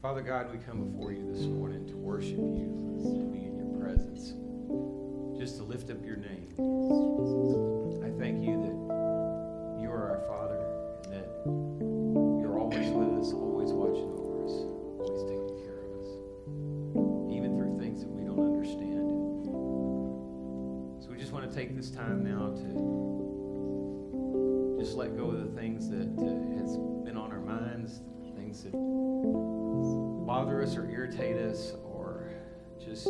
Father God, we come before you this morning to worship you, to be in your presence, just to lift up your name. I thank you that you are our Father and that you're always with us, always watching over us, always taking care of us, even through things that we don't understand. So we just want to take this time now to just let go of the things that uh, has been on our minds, things that bother us or irritate us or just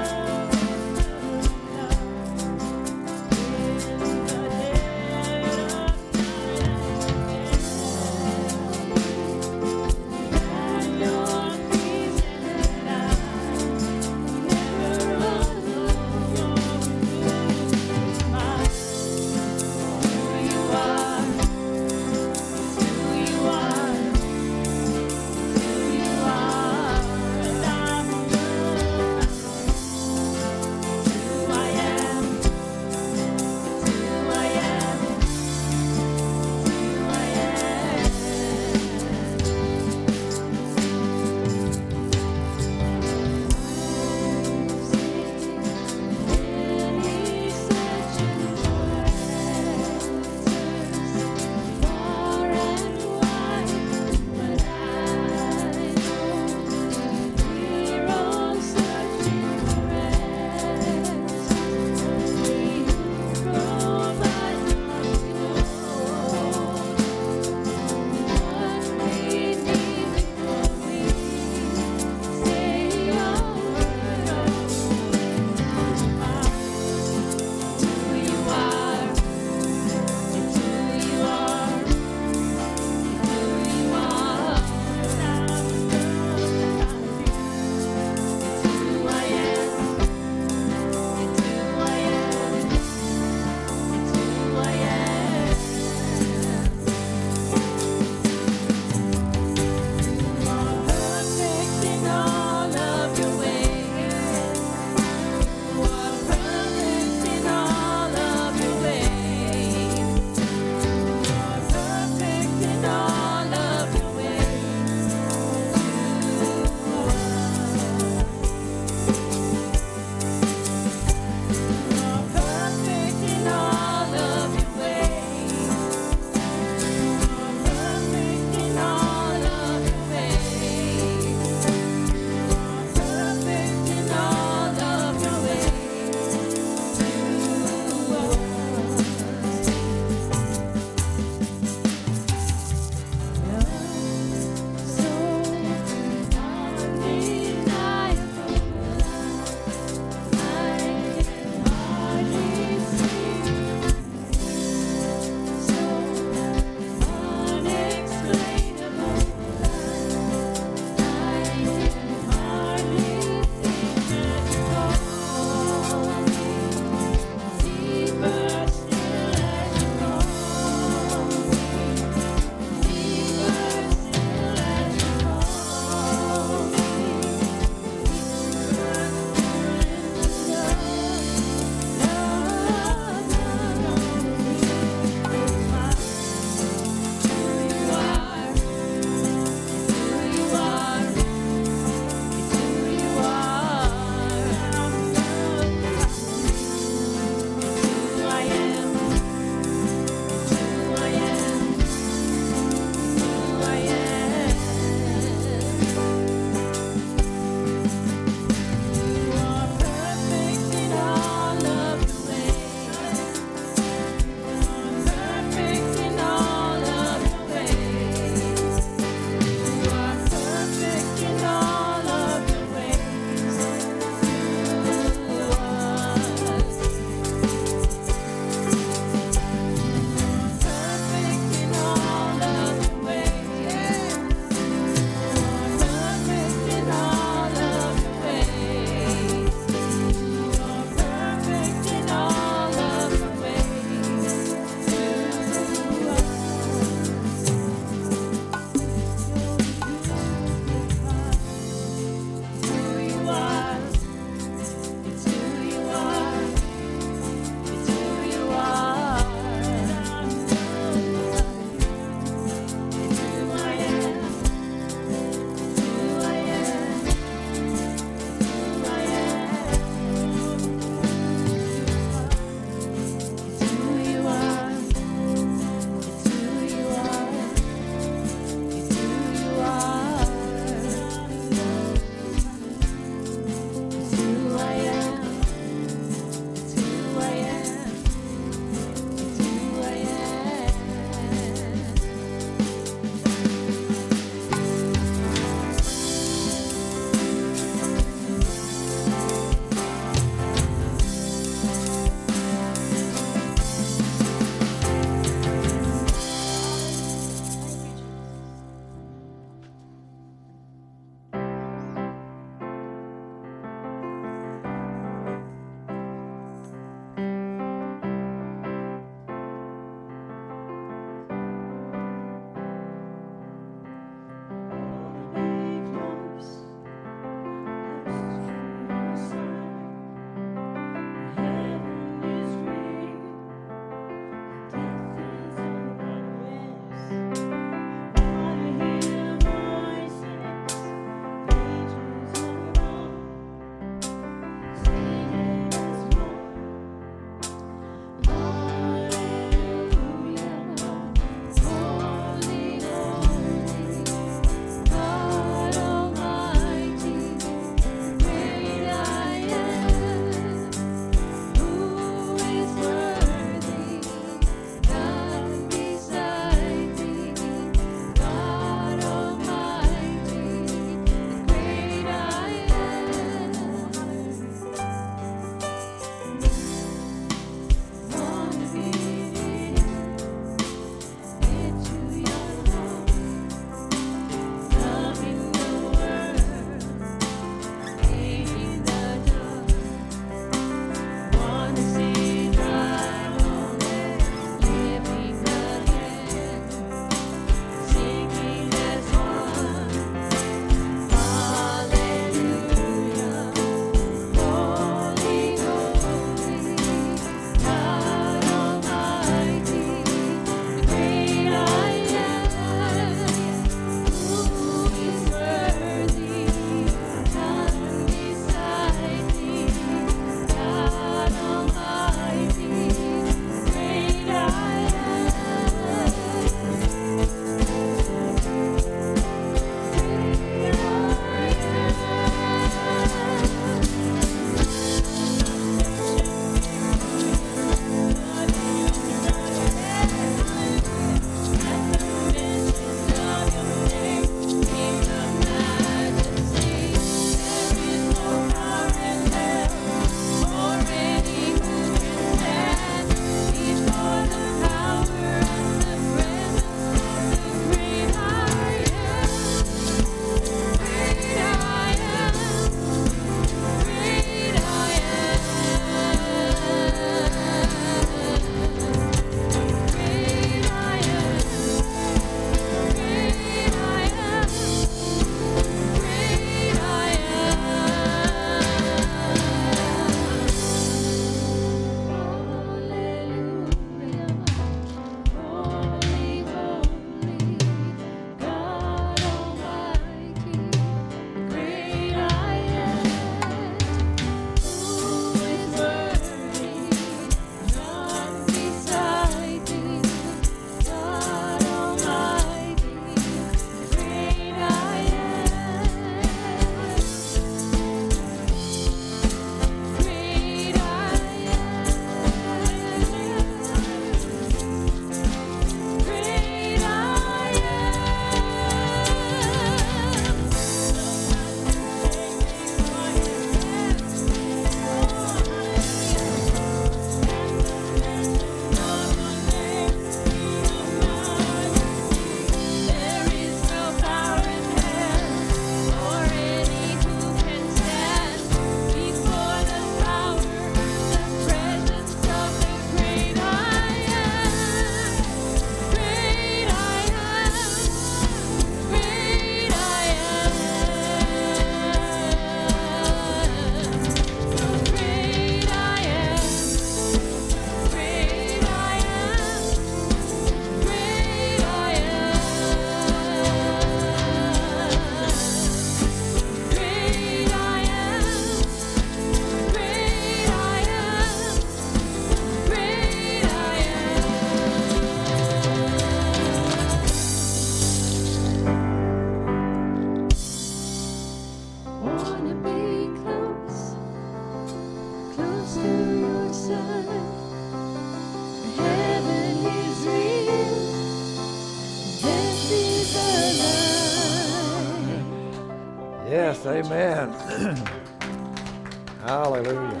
amen. Hallelujah.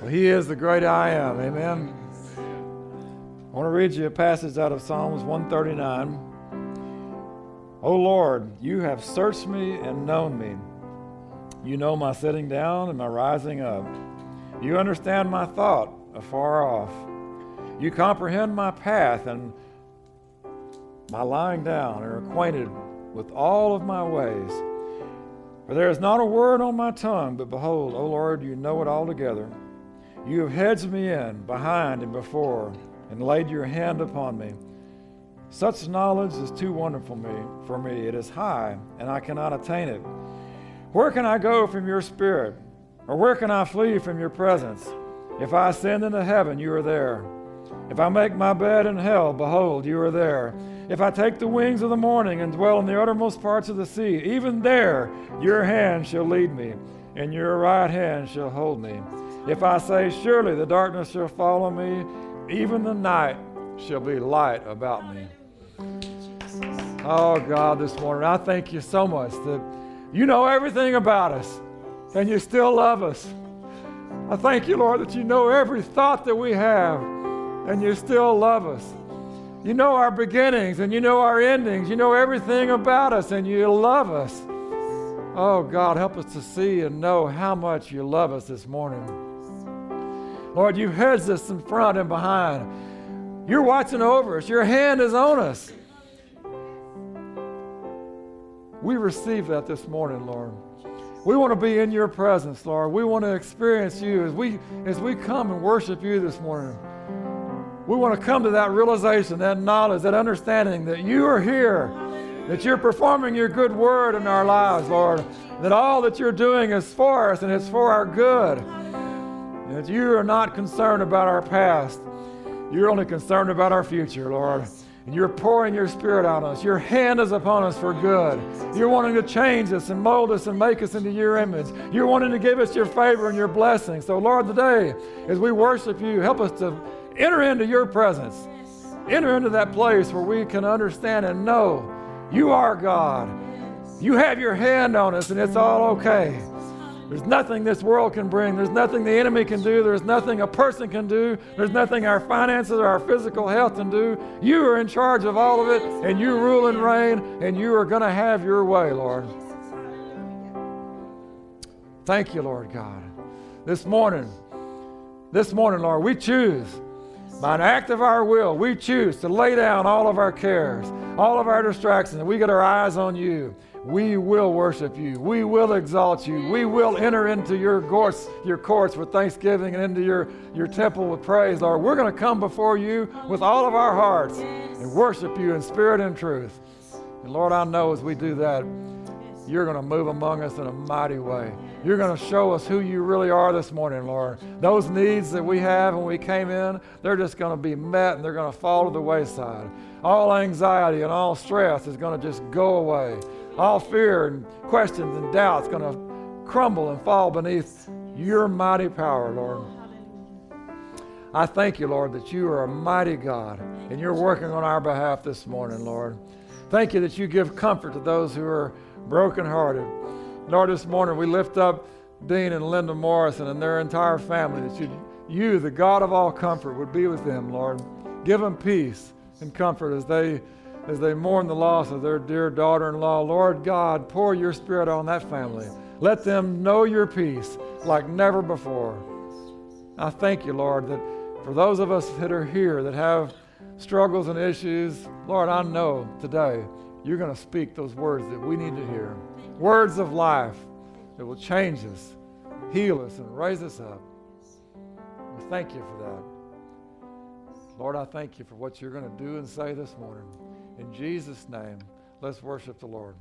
Well, he is the great I am. Amen. I want to read you a passage out of Psalms 139. O Lord, you have searched me and known me. You know my sitting down and my rising up. You understand my thought afar off. You comprehend my path and my lying down, and are acquainted with all of my ways. For there is not a word on my tongue, but behold, O Lord, you know it altogether. You have hedged me in, behind and before, and laid your hand upon me. Such knowledge is too wonderful me, for me. It is high, and I cannot attain it. Where can I go from your spirit? Or where can I flee from your presence? If I ascend into heaven, you are there. If I make my bed in hell, behold, you are there. If I take the wings of the morning and dwell in the uttermost parts of the sea, even there your hand shall lead me, and your right hand shall hold me. If I say, Surely the darkness shall follow me, even the night shall be light about me. Oh, God, this morning, I thank you so much that you know everything about us, and you still love us. I thank you, Lord, that you know every thought that we have, and you still love us. You know our beginnings and you know our endings. You know everything about us and you love us. Oh, God, help us to see and know how much you love us this morning. Lord, you hedged us in front and behind. You're watching over us, your hand is on us. We receive that this morning, Lord. We want to be in your presence, Lord. We want to experience you as we as we come and worship you this morning. We want to come to that realization, that knowledge, that understanding that you are here, that you're performing your good word in our lives, Lord, that all that you're doing is for us and it's for our good. That you are not concerned about our past, you're only concerned about our future, Lord. And you're pouring your spirit on us. Your hand is upon us for good. You're wanting to change us and mold us and make us into your image. You're wanting to give us your favor and your blessing. So, Lord, today, as we worship you, help us to enter into your presence. Enter into that place where we can understand and know you are God. You have your hand on us, and it's all okay. There's nothing this world can bring. There's nothing the enemy can do. There's nothing a person can do. There's nothing our finances or our physical health can do. You are in charge of all of it, and you rule and reign, and you are going to have your way, Lord. Thank you, Lord God. This morning, this morning, Lord, we choose by an act of our will, we choose to lay down all of our cares, all of our distractions, we get our eyes on you. We will worship you. We will exalt you. We will enter into your courts, your courts with thanksgiving and into your, your temple with praise, Lord. We're going to come before you with all of our hearts and worship you in spirit and truth. And Lord, I know as we do that, you're going to move among us in a mighty way. You're going to show us who you really are this morning, Lord. Those needs that we have when we came in, they're just going to be met and they're going to fall to the wayside. All anxiety and all stress is going to just go away. All fear and questions and doubts going to crumble and fall beneath your mighty power, Lord. I thank you, Lord, that you are a mighty God and you're working on our behalf this morning, Lord. Thank you that you give comfort to those who are brokenhearted. Lord, this morning we lift up Dean and Linda Morrison and their entire family, that you, you, the God of all comfort, would be with them, Lord. Give them peace and comfort as they as they mourn the loss of their dear daughter-in-law. Lord God, pour your spirit on that family. Let them know your peace like never before. I thank you, Lord, that for those of us that are here that have struggles and issues, Lord, I know today you're going to speak those words that we need to hear words of life that will change us, heal us, and raise us up. We thank you for that. Lord, I thank you for what you're going to do and say this morning. In Jesus' name, let's worship the Lord.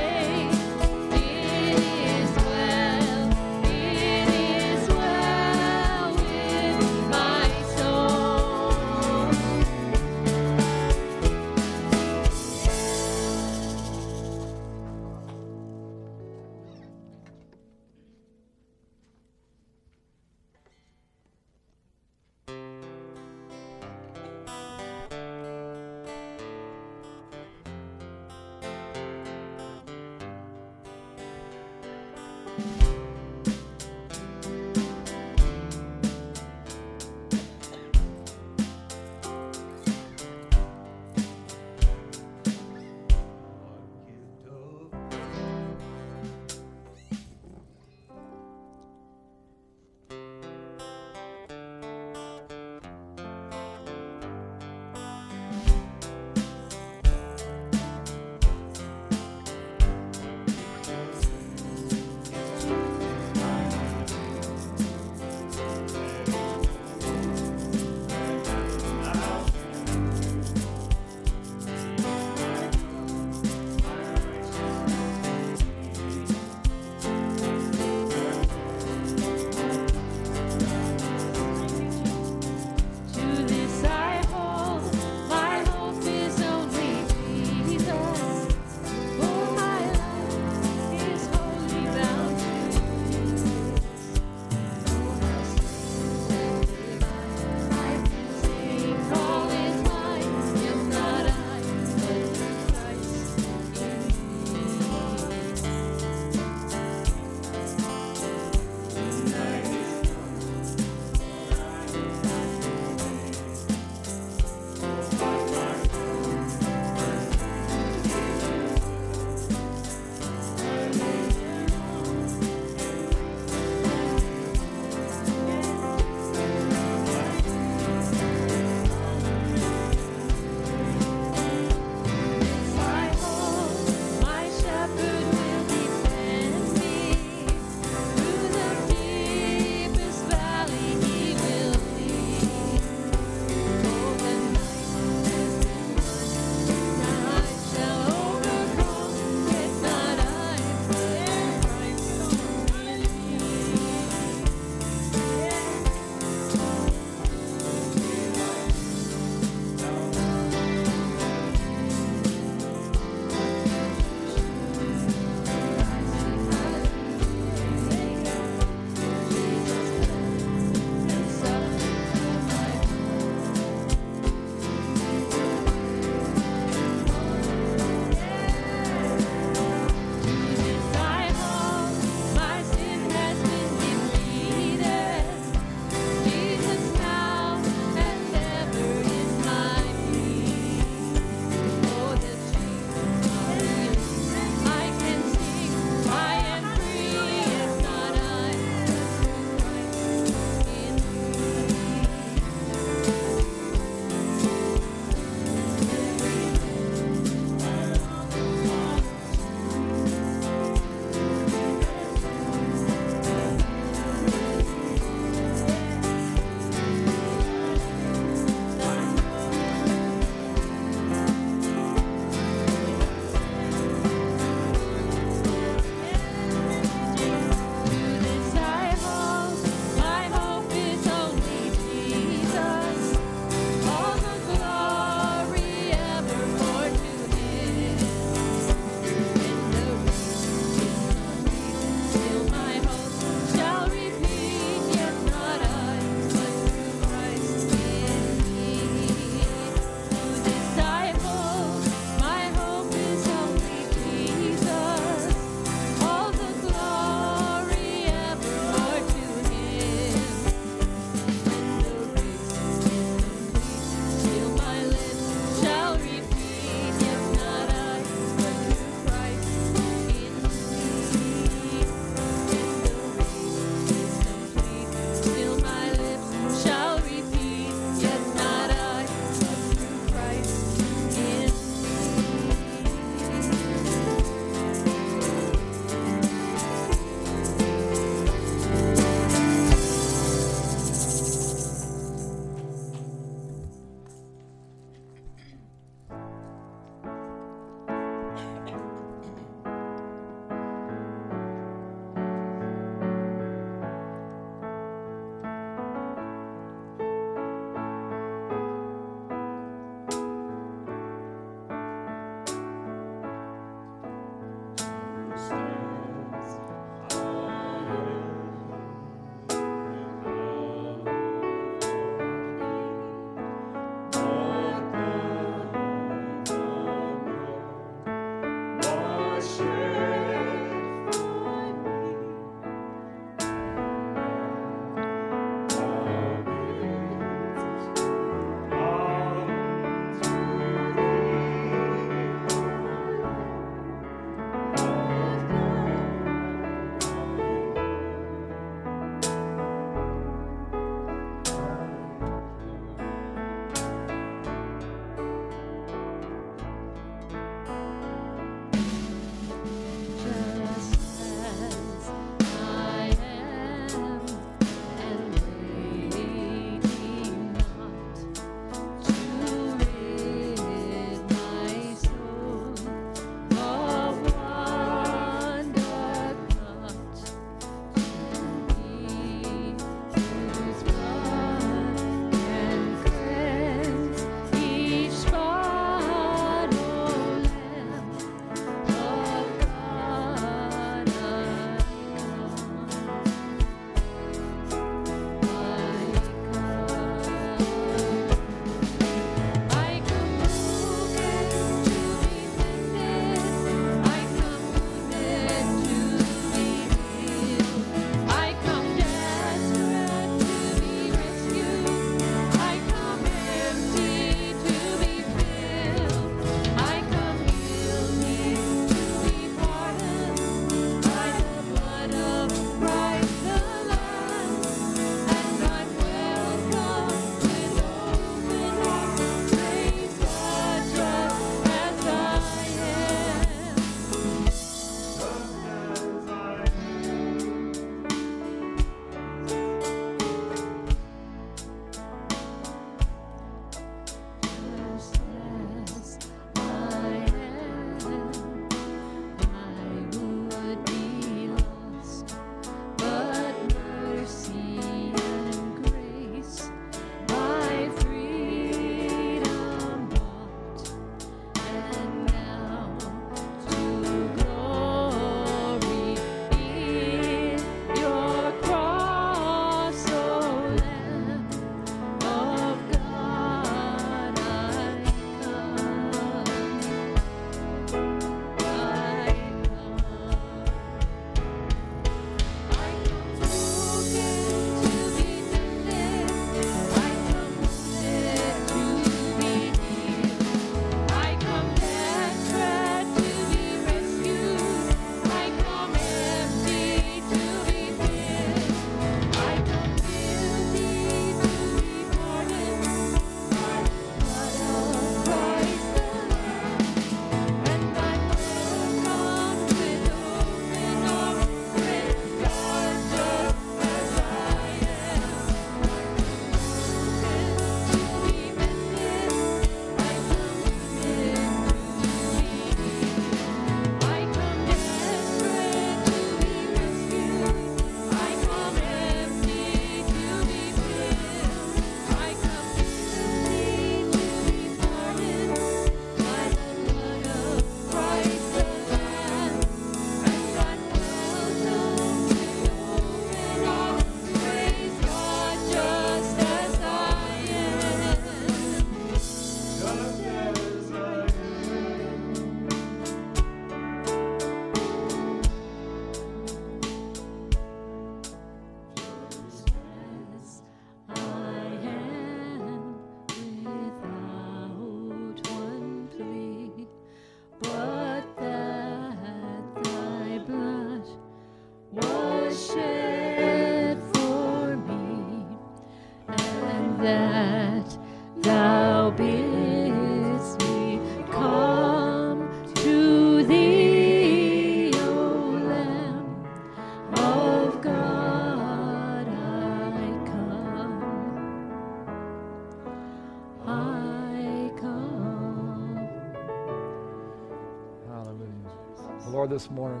This morning,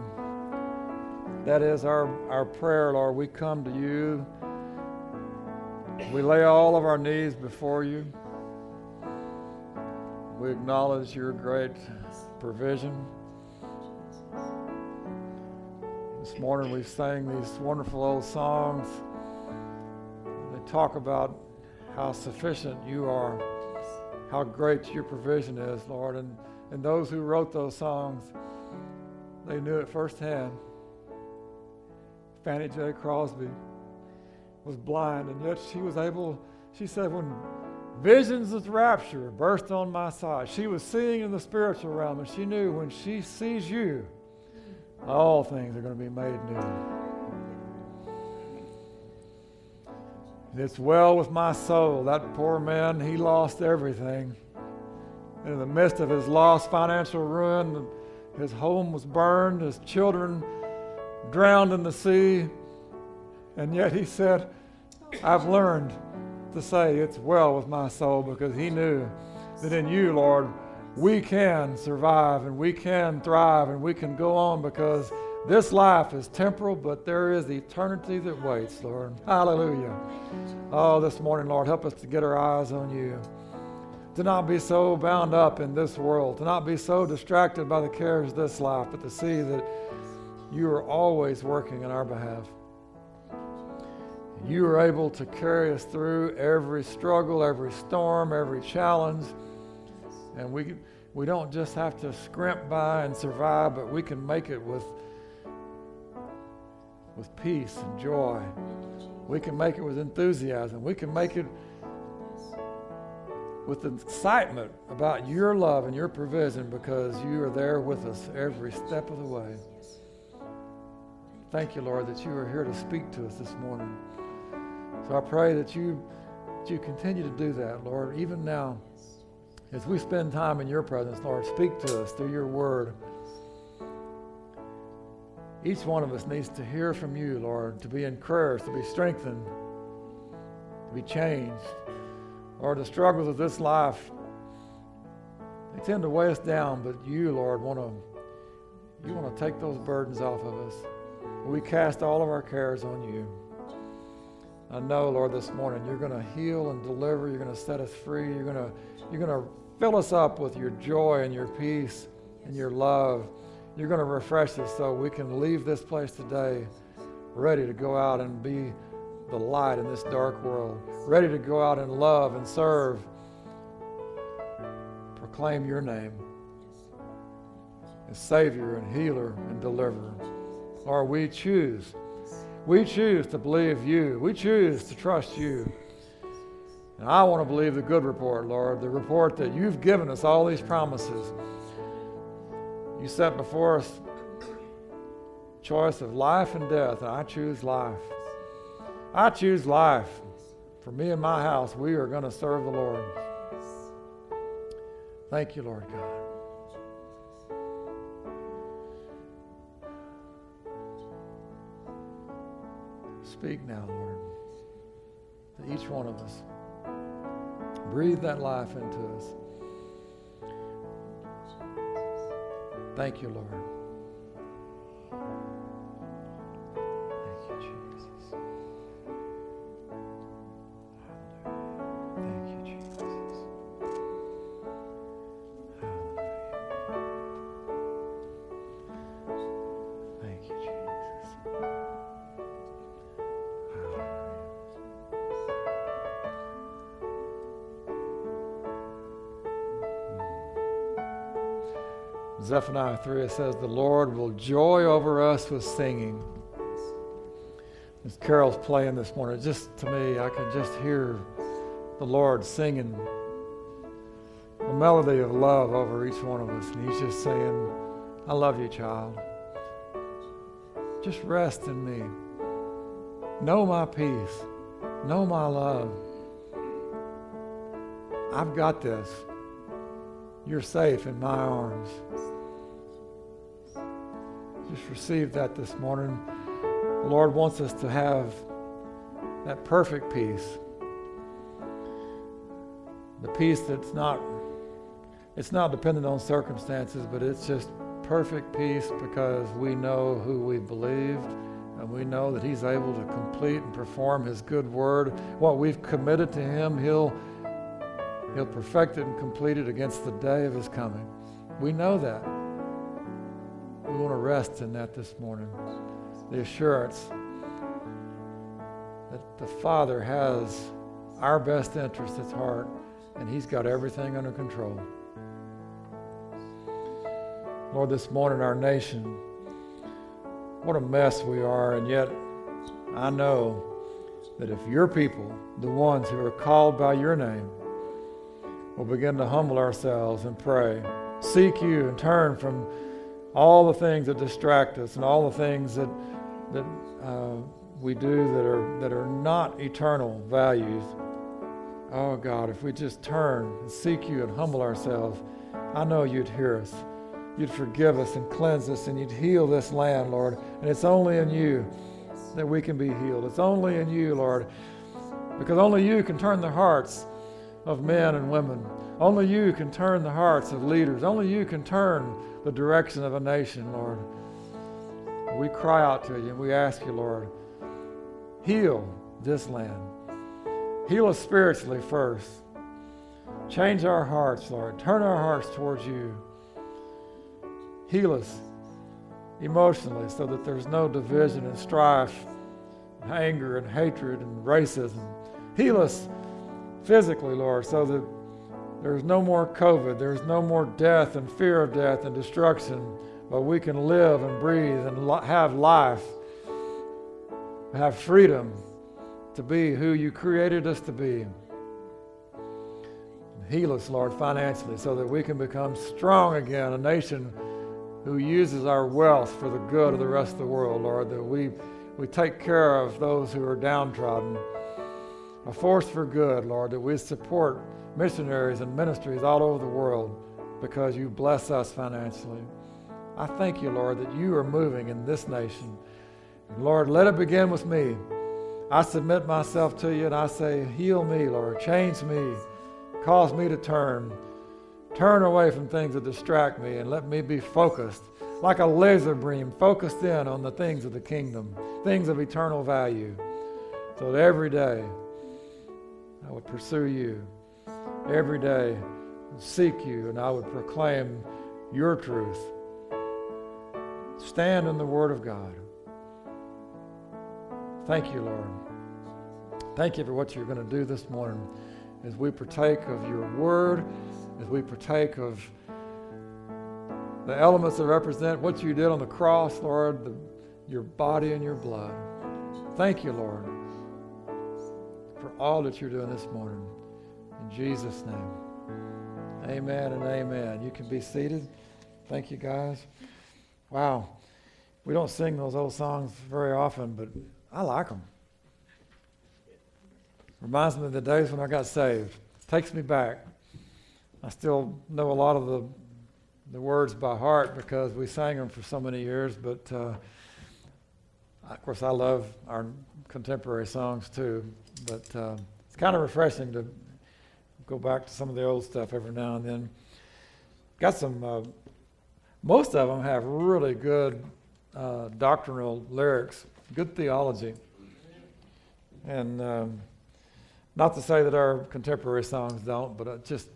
that is our, our prayer, Lord. We come to you. We lay all of our needs before you. We acknowledge your great provision. This morning we sang these wonderful old songs. They talk about how sufficient you are, how great your provision is, Lord. And, and those who wrote those songs, they knew it firsthand. Fannie J. Crosby was blind, and yet she was able, she said, when visions of rapture burst on my side, she was seeing in the spiritual realm, and she knew when she sees you, all things are going to be made new. It's well with my soul. That poor man, he lost everything. In the midst of his lost financial ruin, his home was burned, his children drowned in the sea. And yet he said, I've learned to say it's well with my soul because he knew that in you, Lord, we can survive and we can thrive and we can go on because this life is temporal, but there is eternity that waits, Lord. Hallelujah. Oh, this morning, Lord, help us to get our eyes on you. To not be so bound up in this world, to not be so distracted by the cares of this life, but to see that you are always working in our behalf. You are able to carry us through every struggle, every storm, every challenge. And we, we don't just have to scrimp by and survive, but we can make it with, with peace and joy. We can make it with enthusiasm. We can make it with excitement about your love and your provision because you are there with us every step of the way. Thank you, Lord, that you are here to speak to us this morning. So I pray that you, that you continue to do that, Lord, even now. As we spend time in your presence, Lord, speak to us through your word. Each one of us needs to hear from you, Lord, to be encouraged, to be strengthened, to be changed. Lord, the struggles of this life, they tend to weigh us down, but you, Lord, want to you want to take those burdens off of us. We cast all of our cares on you. I know, Lord, this morning you're going to heal and deliver. You're going to set us free. You're going to you're going to fill us up with your joy and your peace and your love. You're going to refresh us so we can leave this place today ready to go out and be the light in this dark world, ready to go out and love and serve, proclaim your name as Savior and healer and deliverer. Lord, we choose. We choose to believe you. We choose to trust you. And I want to believe the good report, Lord, the report that you've given us all these promises. You set before us choice of life and death, and I choose life. I choose life. For me and my house, we are going to serve the Lord. Thank you, Lord God. Speak now, Lord, to each one of us. Breathe that life into us. Thank you, Lord. Zephaniah 3 it says, The Lord will joy over us with singing. As Carol's playing this morning, just to me, I can just hear the Lord singing a melody of love over each one of us. And He's just saying, I love you, child. Just rest in me. Know my peace. Know my love. I've got this. You're safe in my arms. Just receive that this morning. The Lord wants us to have that perfect peace. The peace that's not it's not dependent on circumstances, but it's just perfect peace because we know who we believed and we know that he's able to complete and perform his good word. What we've committed to him, he'll he'll perfect it and complete it against the day of his coming. We know that. We want to rest in that this morning. The assurance that the Father has our best interest at heart and He's got everything under control. Lord, this morning, our nation, what a mess we are, and yet I know that if your people, the ones who are called by your name, will begin to humble ourselves and pray, seek you, and turn from all the things that distract us and all the things that, that uh, we do that are, that are not eternal values. Oh God, if we just turn and seek you and humble ourselves, I know you'd hear us. You'd forgive us and cleanse us and you'd heal this land, Lord. And it's only in you that we can be healed. It's only in you, Lord, because only you can turn the hearts of men and women. Only you can turn the hearts of leaders. Only you can turn the direction of a nation, Lord. We cry out to you and we ask you, Lord, heal this land. Heal us spiritually first. Change our hearts, Lord. Turn our hearts towards you. Heal us emotionally so that there's no division and strife, and anger and hatred and racism. Heal us physically, Lord, so that there's no more COVID, there's no more death and fear of death and destruction, but we can live and breathe and have life, have freedom to be who you created us to be. Heal us, Lord, financially so that we can become strong again, a nation who uses our wealth for the good of the rest of the world, Lord, that we, we take care of those who are downtrodden. A force for good, Lord, that we support missionaries and ministries all over the world because you bless us financially. I thank you, Lord, that you are moving in this nation. Lord, let it begin with me. I submit myself to you and I say, Heal me, Lord. Change me. Cause me to turn. Turn away from things that distract me and let me be focused, like a laser beam, focused in on the things of the kingdom, things of eternal value, so that every day I would pursue you. Every day seek you and I would proclaim your truth. Stand in the Word of God. Thank you, Lord. Thank you for what you're going to do this morning as we partake of your Word as we partake of the elements that represent what you did on the cross, Lord, the, your body and your blood. Thank you, Lord, for all that you're doing this morning. In Jesus' name. Amen and amen. You can be seated. Thank you, guys. Wow. We don't sing those old songs very often, but I like them. Reminds me of the days when I got saved. Takes me back. I still know a lot of the, the words by heart because we sang them for so many years, but uh, of course, I love our contemporary songs too. But uh, it's kind of refreshing to go back to some of the old stuff every now and then. Got some, uh, most of them have really good uh, doctrinal lyrics, good theology. And um, not to say that our contemporary songs don't, but it just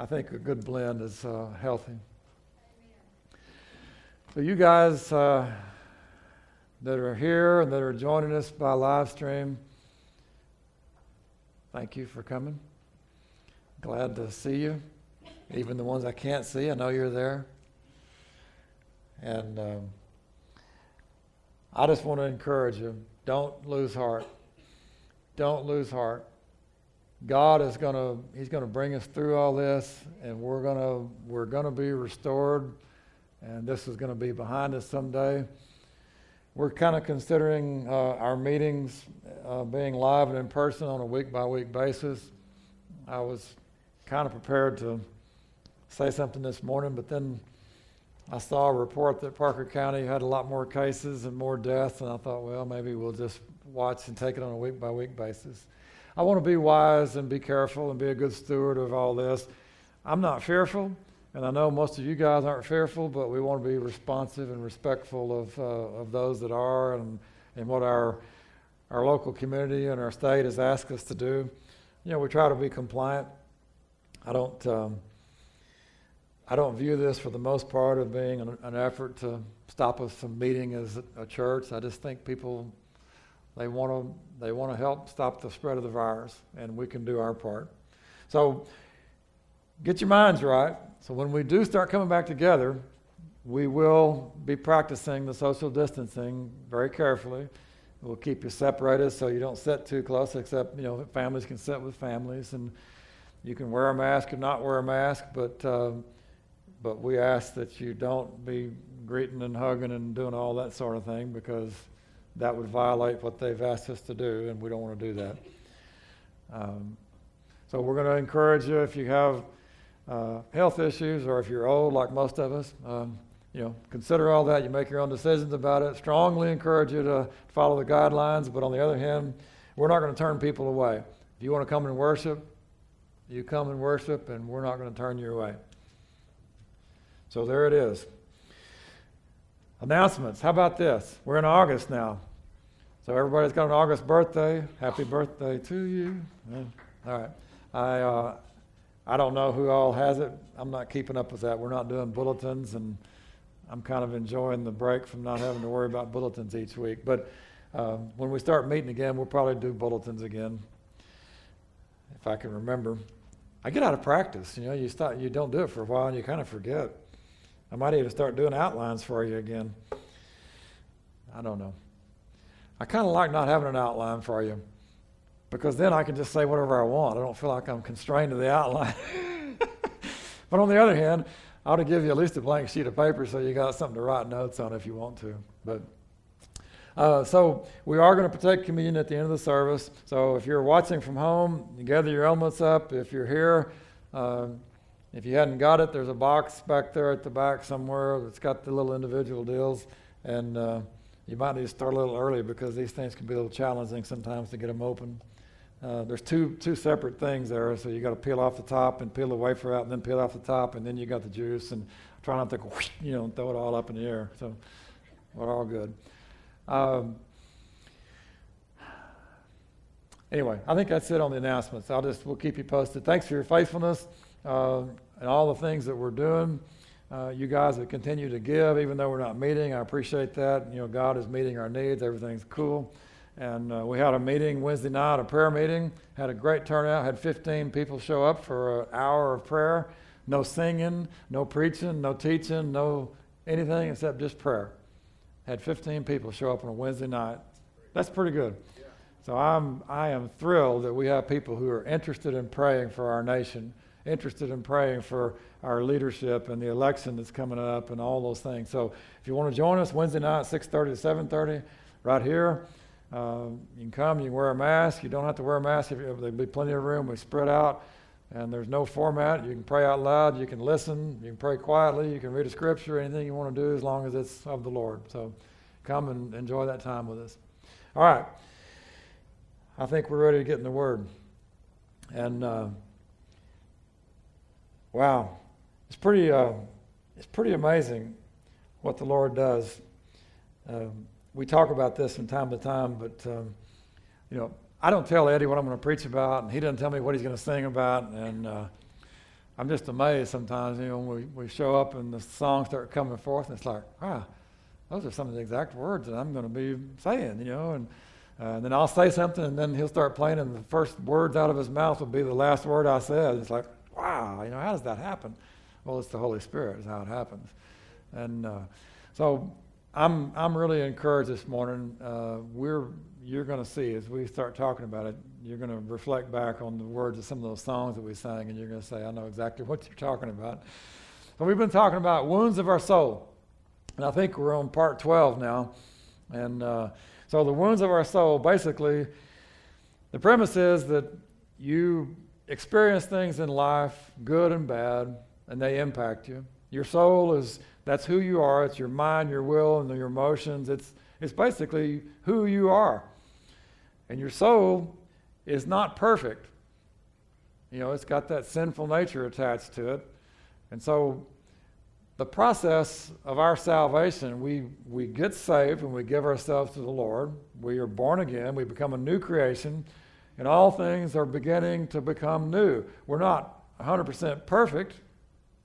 I think a good blend is uh, healthy. So, you guys uh, that are here and that are joining us by live stream, thank you for coming. Glad to see you. Even the ones I can't see, I know you're there. And um, I just want to encourage you don't lose heart. Don't lose heart. God is going to he's going to bring us through all this and we're going to we're going to be restored and this is going to be behind us someday. We're kind of considering uh, our meetings uh, being live and in person on a week by week basis. I was kind of prepared to say something this morning, but then I saw a report that Parker County had a lot more cases and more deaths, and I thought, well, maybe we'll just watch and take it on a week by week basis. I want to be wise and be careful and be a good steward of all this. I'm not fearful, and I know most of you guys aren't fearful, but we want to be responsive and respectful of, uh, of those that are and, and what our, our local community and our state has asked us to do. You know, we try to be compliant. I don't. Um, I don't view this for the most part of being an, an effort to stop us from meeting as a, church. I just think people they want to they want to help stop the spread of the virus, and we can do our part. So get your minds right. So when we do start coming back together, we will be practicing the social distancing very carefully. We'll keep you separated so you don't sit too close, except you know families can sit with families, and you can wear a mask or not wear a mask, but. Um, but we ask that you don't be greeting and hugging and doing all that sort of thing because that would violate what they've asked us to do, and we don't want to do that. Um, so we're going to encourage you if you have uh, health issues or if you're old, like most of us. Um, you know, consider all that. You make your own decisions about it. Strongly encourage you to follow the guidelines, but on the other hand, we're not going to turn people away. If you want to come and worship, you come and worship, and we're not going to turn you away. So there it is. Announcements. How about this? We're in August now. So everybody's got an August birthday. Happy birthday to you. All right. I, uh, I don't know who all has it. I'm not keeping up with that. We're not doing bulletins, and I'm kind of enjoying the break from not having to worry about bulletins each week. But um, when we start meeting again, we'll probably do bulletins again, if I can remember. I get out of practice. You know, you start, you don't do it for a while, and you kind of forget. I might even start doing outlines for you again. I don't know. I kind of like not having an outline for you because then I can just say whatever I want. I don't feel like I'm constrained to the outline. but on the other hand, I ought to give you at least a blank sheet of paper so you got something to write notes on if you want to. But uh, so we are going to partake communion at the end of the service. So if you're watching from home, you gather your elements up. If you're here, uh, if you hadn't got it, there's a box back there at the back somewhere that's got the little individual deals. And uh, you might need to start a little early because these things can be a little challenging sometimes to get them open. Uh, there's two two separate things there, so you got to peel off the top and peel the wafer out, and then peel off the top, and then you got the juice. And try not to, you know, throw it all up in the air. So we're all good. Um, anyway, I think that's it on the announcements. I'll just we'll keep you posted. Thanks for your faithfulness uh, and all the things that we're doing. Uh, you guys that continue to give, even though we're not meeting, I appreciate that. You know, God is meeting our needs. Everything's cool. And uh, we had a meeting Wednesday night, a prayer meeting. Had a great turnout. Had 15 people show up for an hour of prayer. No singing, no preaching, no teaching, no anything except just prayer. Had 15 people show up on a Wednesday night. That's pretty good. So I'm I am thrilled that we have people who are interested in praying for our nation interested in praying for our leadership and the election that's coming up and all those things. So if you want to join us Wednesday night, 6:30 to 7:30, right here, uh, you can come. You can wear a mask. You don't have to wear a mask. If, there'll be plenty of room. We spread out, and there's no format. You can pray out loud. You can listen. You can pray quietly. You can read a scripture. Anything you want to do, as long as it's of the Lord. So come and enjoy that time with us. All right. I think we're ready to get in the Word. And uh, Wow, it's pretty, uh, it's pretty amazing what the Lord does. Um, we talk about this from time to time, but um, you know, I don't tell Eddie what I'm going to preach about, and he doesn't tell me what he's going to sing about, and uh, I'm just amazed sometimes. You know, when we, we show up and the songs start coming forth, and it's like, wow, those are some of the exact words that I'm going to be saying. You know, and uh, and then I'll say something, and then he'll start playing, and the first words out of his mouth will be the last word I said. It's like, wow, you know, how does that happen? Well, it's the Holy Spirit is how it happens. And uh, so I'm, I'm really encouraged this morning. Uh, we're, you're going to see as we start talking about it, you're going to reflect back on the words of some of those songs that we sang, and you're going to say, I know exactly what you're talking about. So we've been talking about wounds of our soul. And I think we're on part 12 now. And uh, so the wounds of our soul, basically, the premise is that you experience things in life, good and bad, and they impact you. Your soul is that's who you are. It's your mind, your will, and your emotions. It's it's basically who you are. And your soul is not perfect. You know, it's got that sinful nature attached to it. And so the process of our salvation, we, we get saved and we give ourselves to the Lord. We are born again. We become a new creation. And all things are beginning to become new. We're not 100% perfect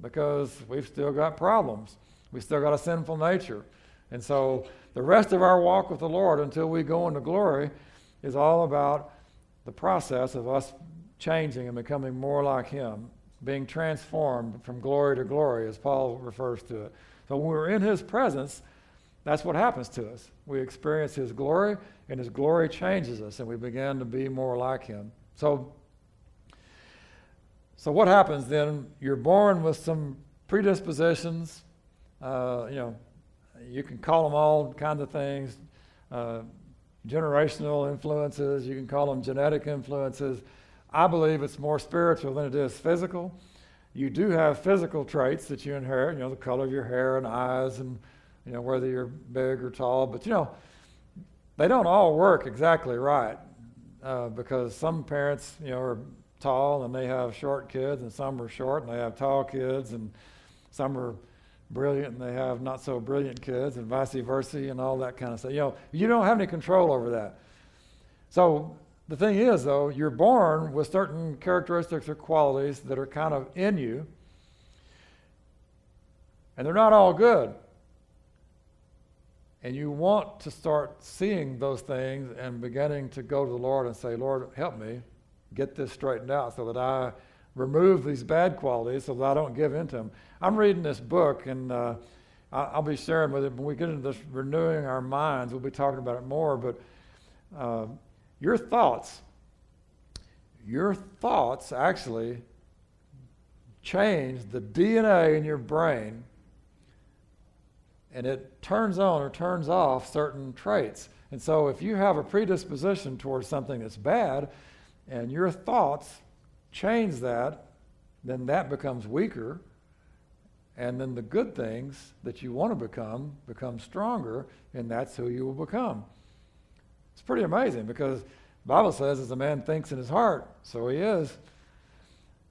because we've still got problems. We still got a sinful nature. And so the rest of our walk with the Lord until we go into glory is all about the process of us changing and becoming more like Him, being transformed from glory to glory, as Paul refers to it. So when we're in His presence, that's what happens to us. We experience His glory, and His glory changes us, and we begin to be more like Him. So, so what happens then? You're born with some predispositions. Uh, you know, you can call them all kinds of things. Uh, generational influences, you can call them genetic influences. I believe it's more spiritual than it is physical. You do have physical traits that you inherit, you know, the color of your hair and eyes and, you know, whether you're big or tall, but, you know, they don't all work exactly right uh, because some parents, you know, are tall and they have short kids and some are short and they have tall kids and some are brilliant and they have not so brilliant kids and vice versa and all that kind of stuff. You know, you don't have any control over that. So the thing is, though, you're born with certain characteristics or qualities that are kind of in you, and they're not all good. And you want to start seeing those things and beginning to go to the Lord and say, Lord, help me get this straightened out so that I remove these bad qualities so that I don't give in to them. I'm reading this book, and uh, I'll be sharing with it. When we get into this renewing our minds, we'll be talking about it more. But uh, your thoughts, your thoughts actually change the DNA in your brain, and it turns on or turns off certain traits. And so, if you have a predisposition towards something that's bad, and your thoughts change that, then that becomes weaker and then the good things that you want to become become stronger, and that's who you will become. It's pretty amazing because Bible says, as a man thinks in his heart, so he is.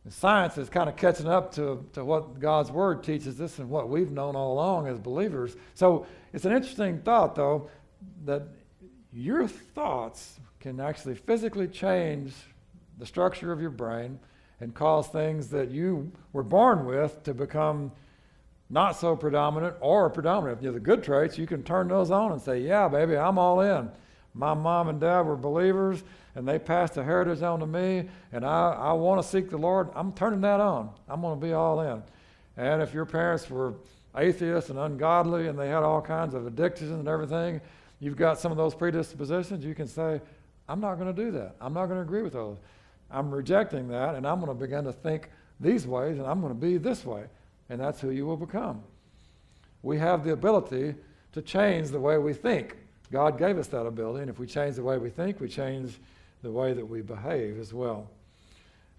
And science is kind of catching up to, to what God's Word teaches us and what we've known all along as believers. So it's an interesting thought, though, that your thoughts can actually physically change the structure of your brain and cause things that you were born with to become not so predominant or predominant. You know, the good traits, you can turn those on and say, Yeah, baby, I'm all in. My mom and dad were believers and they passed the heritage on to me, and I, I want to seek the Lord. I'm turning that on. I'm going to be all in. And if your parents were atheists and ungodly and they had all kinds of addictions and everything, you've got some of those predispositions, you can say, I'm not going to do that. I'm not going to agree with those. I'm rejecting that, and I'm going to begin to think these ways, and I'm going to be this way and that's who you will become. We have the ability to change the way we think. God gave us that ability, and if we change the way we think, we change the way that we behave as well.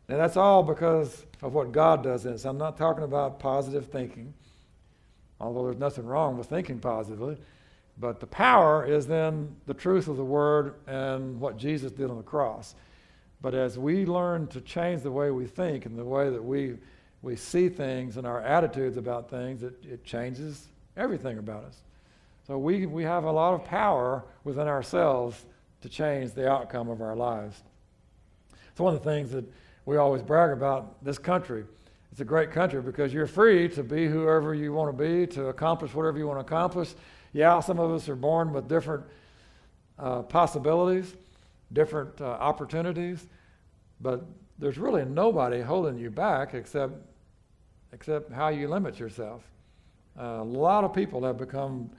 And that's all because of what God does in us. I'm not talking about positive thinking, although there's nothing wrong with thinking positively. But the power is then the truth of the Word and what Jesus did on the cross. But as we learn to change the way we think and the way that we we see things and our attitudes about things, it, it changes everything about us. So we, we have a lot of power within ourselves to change the outcome of our lives. It's one of the things that we always brag about this country. It's a great country because you're free to be whoever you want to be, to accomplish whatever you want to accomplish. Yeah, some of us are born with different uh, possibilities, different uh, opportunities, but there's really nobody holding you back except except how you limit yourself. Uh, a lot of people have become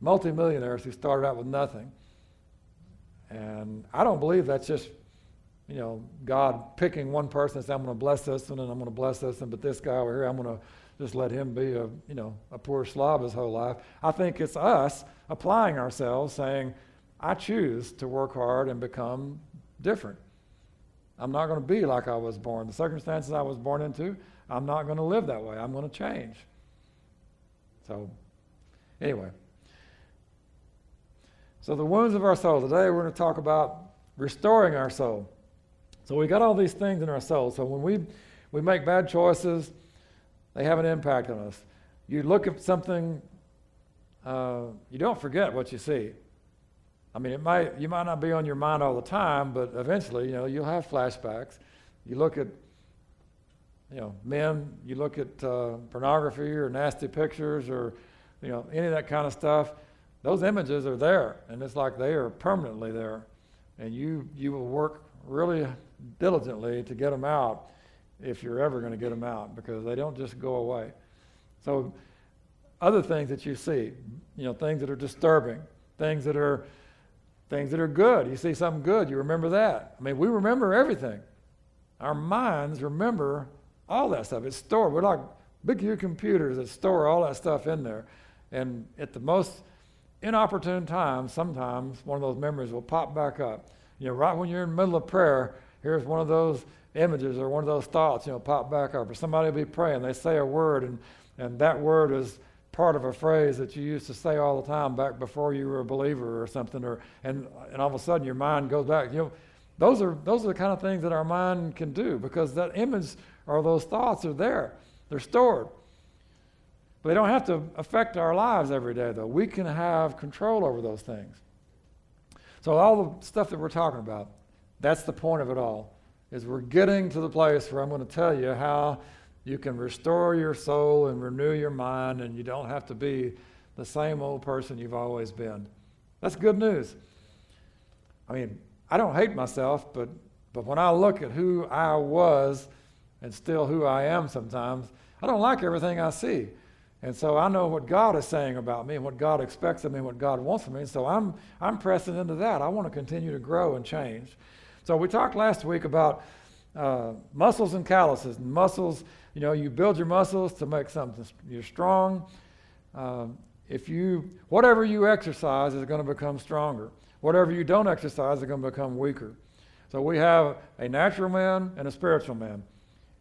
multimillionaires who started out with nothing. And I don't believe that's just, you know, God picking one person and saying, I'm going to bless this one and I'm going to bless this one, but this guy over here, I'm going to just let him be a, you know, a poor slob his whole life. I think it's us applying ourselves saying, I choose to work hard and become different. I'm not going to be like I was born. The circumstances I was born into, I'm not going to live that way. I'm going to change. So, anyway. So, the wounds of our soul. Today, we're going to talk about restoring our soul. So, we got all these things in our soul. So, when we, we make bad choices, they have an impact on us. You look at something, uh, you don't forget what you see. I mean, it might you might not be on your mind all the time, but eventually, you know, you'll have flashbacks. You look at, you know, men. You look at uh, pornography or nasty pictures or, you know, any of that kind of stuff. Those images are there, and it's like they are permanently there, and you you will work really diligently to get them out if you're ever going to get them out because they don't just go away. So, other things that you see, you know, things that are disturbing, things that are things that are good. You see something good, you remember that. I mean, we remember everything. Our minds remember all that stuff. It's stored. We're like big huge computers that store all that stuff in there. And at the most inopportune times, sometimes one of those memories will pop back up. You know, right when you're in the middle of prayer, here's one of those images or one of those thoughts, you know, pop back up. Or somebody will be praying, they say a word, and, and that word is part of a phrase that you used to say all the time back before you were a believer or something, or and and all of a sudden your mind goes back. You know, those are those are the kind of things that our mind can do because that image or those thoughts are there. They're stored. But they don't have to affect our lives every day, though. We can have control over those things. So all the stuff that we're talking about, that's the point of it all. Is we're getting to the place where I'm going to tell you how you can restore your soul and renew your mind, and you don't have to be the same old person you've always been. That's good news. I mean, I don't hate myself, but, but when I look at who I was and still who I am sometimes, I don't like everything I see. And so I know what God is saying about me and what God expects of me and what God wants of me. And so I'm, I'm pressing into that. I want to continue to grow and change. So we talked last week about uh, muscles and calluses. Muscles you know, you build your muscles to make something, you're strong. Um, if you, whatever you exercise is going to become stronger. Whatever you don't exercise is going to become weaker. So we have a natural man and a spiritual man.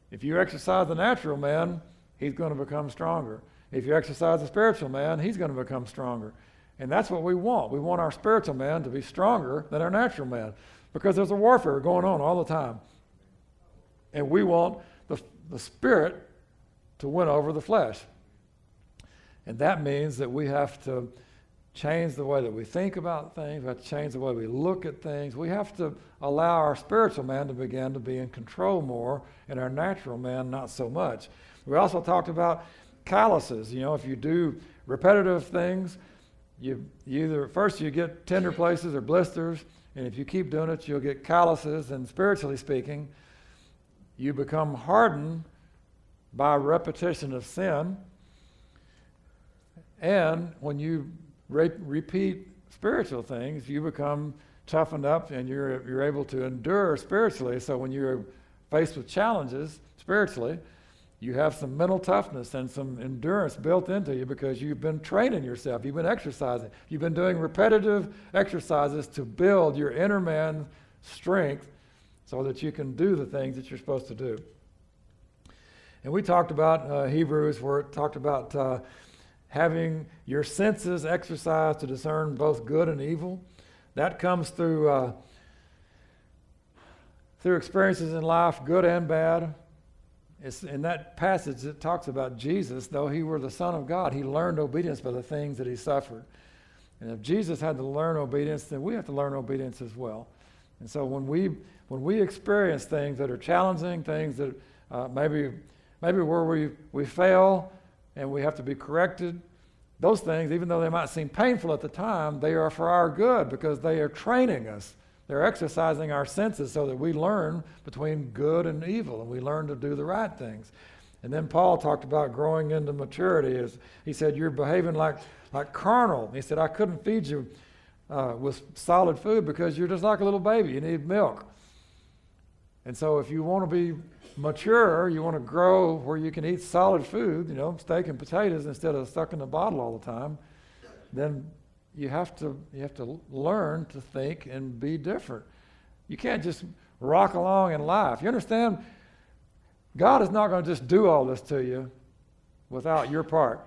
If you exercise the natural man, he's going to become stronger. If you exercise the spiritual man, he's going to become stronger. And that's what we want. We want our spiritual man to be stronger than our natural man because there's a warfare going on all the time. And we want the, the spirit to win over the flesh. And that means that we have to change the way that we think about things. We have to change the way we look at things. We have to allow our spiritual man to begin to be in control more, and our natural man not so much. We also talked about calluses. You know, if you do repetitive things, you, you either first you get tender places or blisters, and if you keep doing it, you'll get calluses. And spiritually speaking, you become hardened by repetition of sin. And when you re- repeat spiritual things, you become toughened up and you're, you're able to endure spiritually. So when you're faced with challenges spiritually, you have some mental toughness and some endurance built into you because you've been training yourself. You've been exercising. You've been doing repetitive exercises to build your inner man strength so that you can do the things that you're supposed to do. And we talked about uh, Hebrews, where it talked about uh, having your senses exercised to discern both good and evil. That comes through uh, through experiences in life, good and bad. It's in that passage it talks about Jesus, though he were the Son of God, he learned obedience by the things that he suffered. And if Jesus had to learn obedience, then we have to learn obedience as well. And so when we when we experience things that are challenging, things that uh, maybe maybe where we we fail and we have to be corrected, those things, even though they might seem painful at the time, they are for our good because they are training us. They're exercising our senses so that we learn between good and evil and we learn to do the right things. And then Paul talked about growing into maturity. As he said, You're behaving like, like carnal. He said, I couldn't feed you uh, with solid food because you're just like a little baby. You need milk. And so, if you want to be mature, you want to grow where you can eat solid food, you know, steak and potatoes instead of stuck in the bottle all the time, then you have to you have to learn to think and be different. You can't just rock along in life. You understand? God is not going to just do all this to you without your part.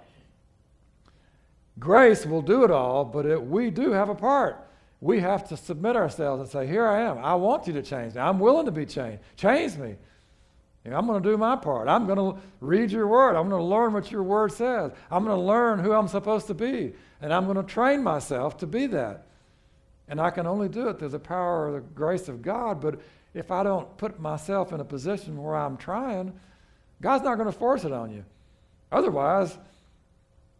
Grace will do it all, but it, we do have a part. We have to submit ourselves and say, Here I am. I want you to change me. I'm willing to be changed. Change me. You know, I'm going to do my part. I'm going to read your word. I'm going to learn what your word says. I'm going to learn who I'm supposed to be. And I'm going to train myself to be that. And I can only do it through the power of the grace of God. But if I don't put myself in a position where I'm trying, God's not going to force it on you. Otherwise,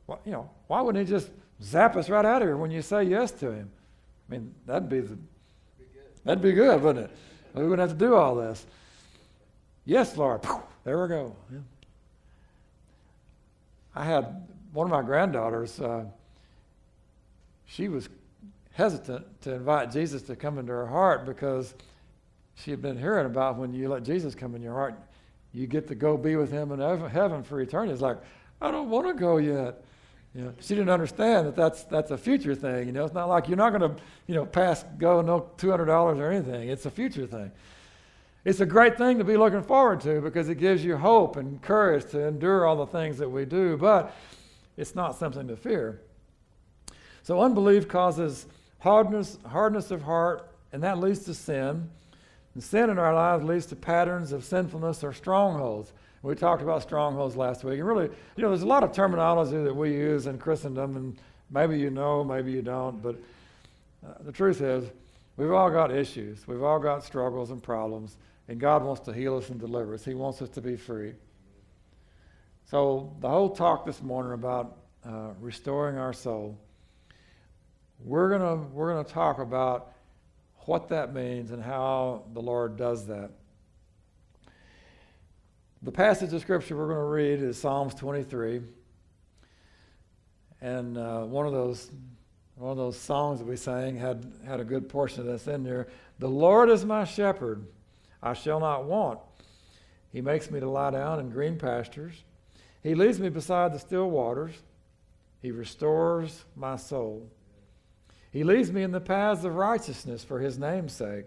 well, you know, why wouldn't He just zap us right out of here when you say yes to Him? I mean, that'd be the, that'd be good, wouldn't it? We wouldn't have to do all this. Yes, Lord. There we go. Yeah. I had one of my granddaughters. Uh, she was hesitant to invite Jesus to come into her heart because she had been hearing about when you let Jesus come in your heart, you get to go be with him in heaven for eternity. It's like, I don't want to go yet. You know, she didn't understand that that's, that's a future thing. You know, it's not like you're not going to, you know, pass go no $200 or anything. It's a future thing. It's a great thing to be looking forward to because it gives you hope and courage to endure all the things that we do, but it's not something to fear. So unbelief causes hardness, hardness of heart, and that leads to sin. And sin in our lives leads to patterns of sinfulness or strongholds. We talked about strongholds last week. And really, you know, there's a lot of terminology that we use in Christendom, and maybe you know, maybe you don't, but uh, the truth is, we've all got issues. We've all got struggles and problems, and God wants to heal us and deliver us. He wants us to be free. So, the whole talk this morning about uh, restoring our soul, we're going to we're gonna talk about what that means and how the Lord does that. The passage of Scripture we're going to read is Psalms 23. And uh, one of those one of those songs that we sang had, had a good portion of this in there. The Lord is my shepherd, I shall not want. He makes me to lie down in green pastures. He leads me beside the still waters. He restores my soul. He leads me in the paths of righteousness for his name's sake.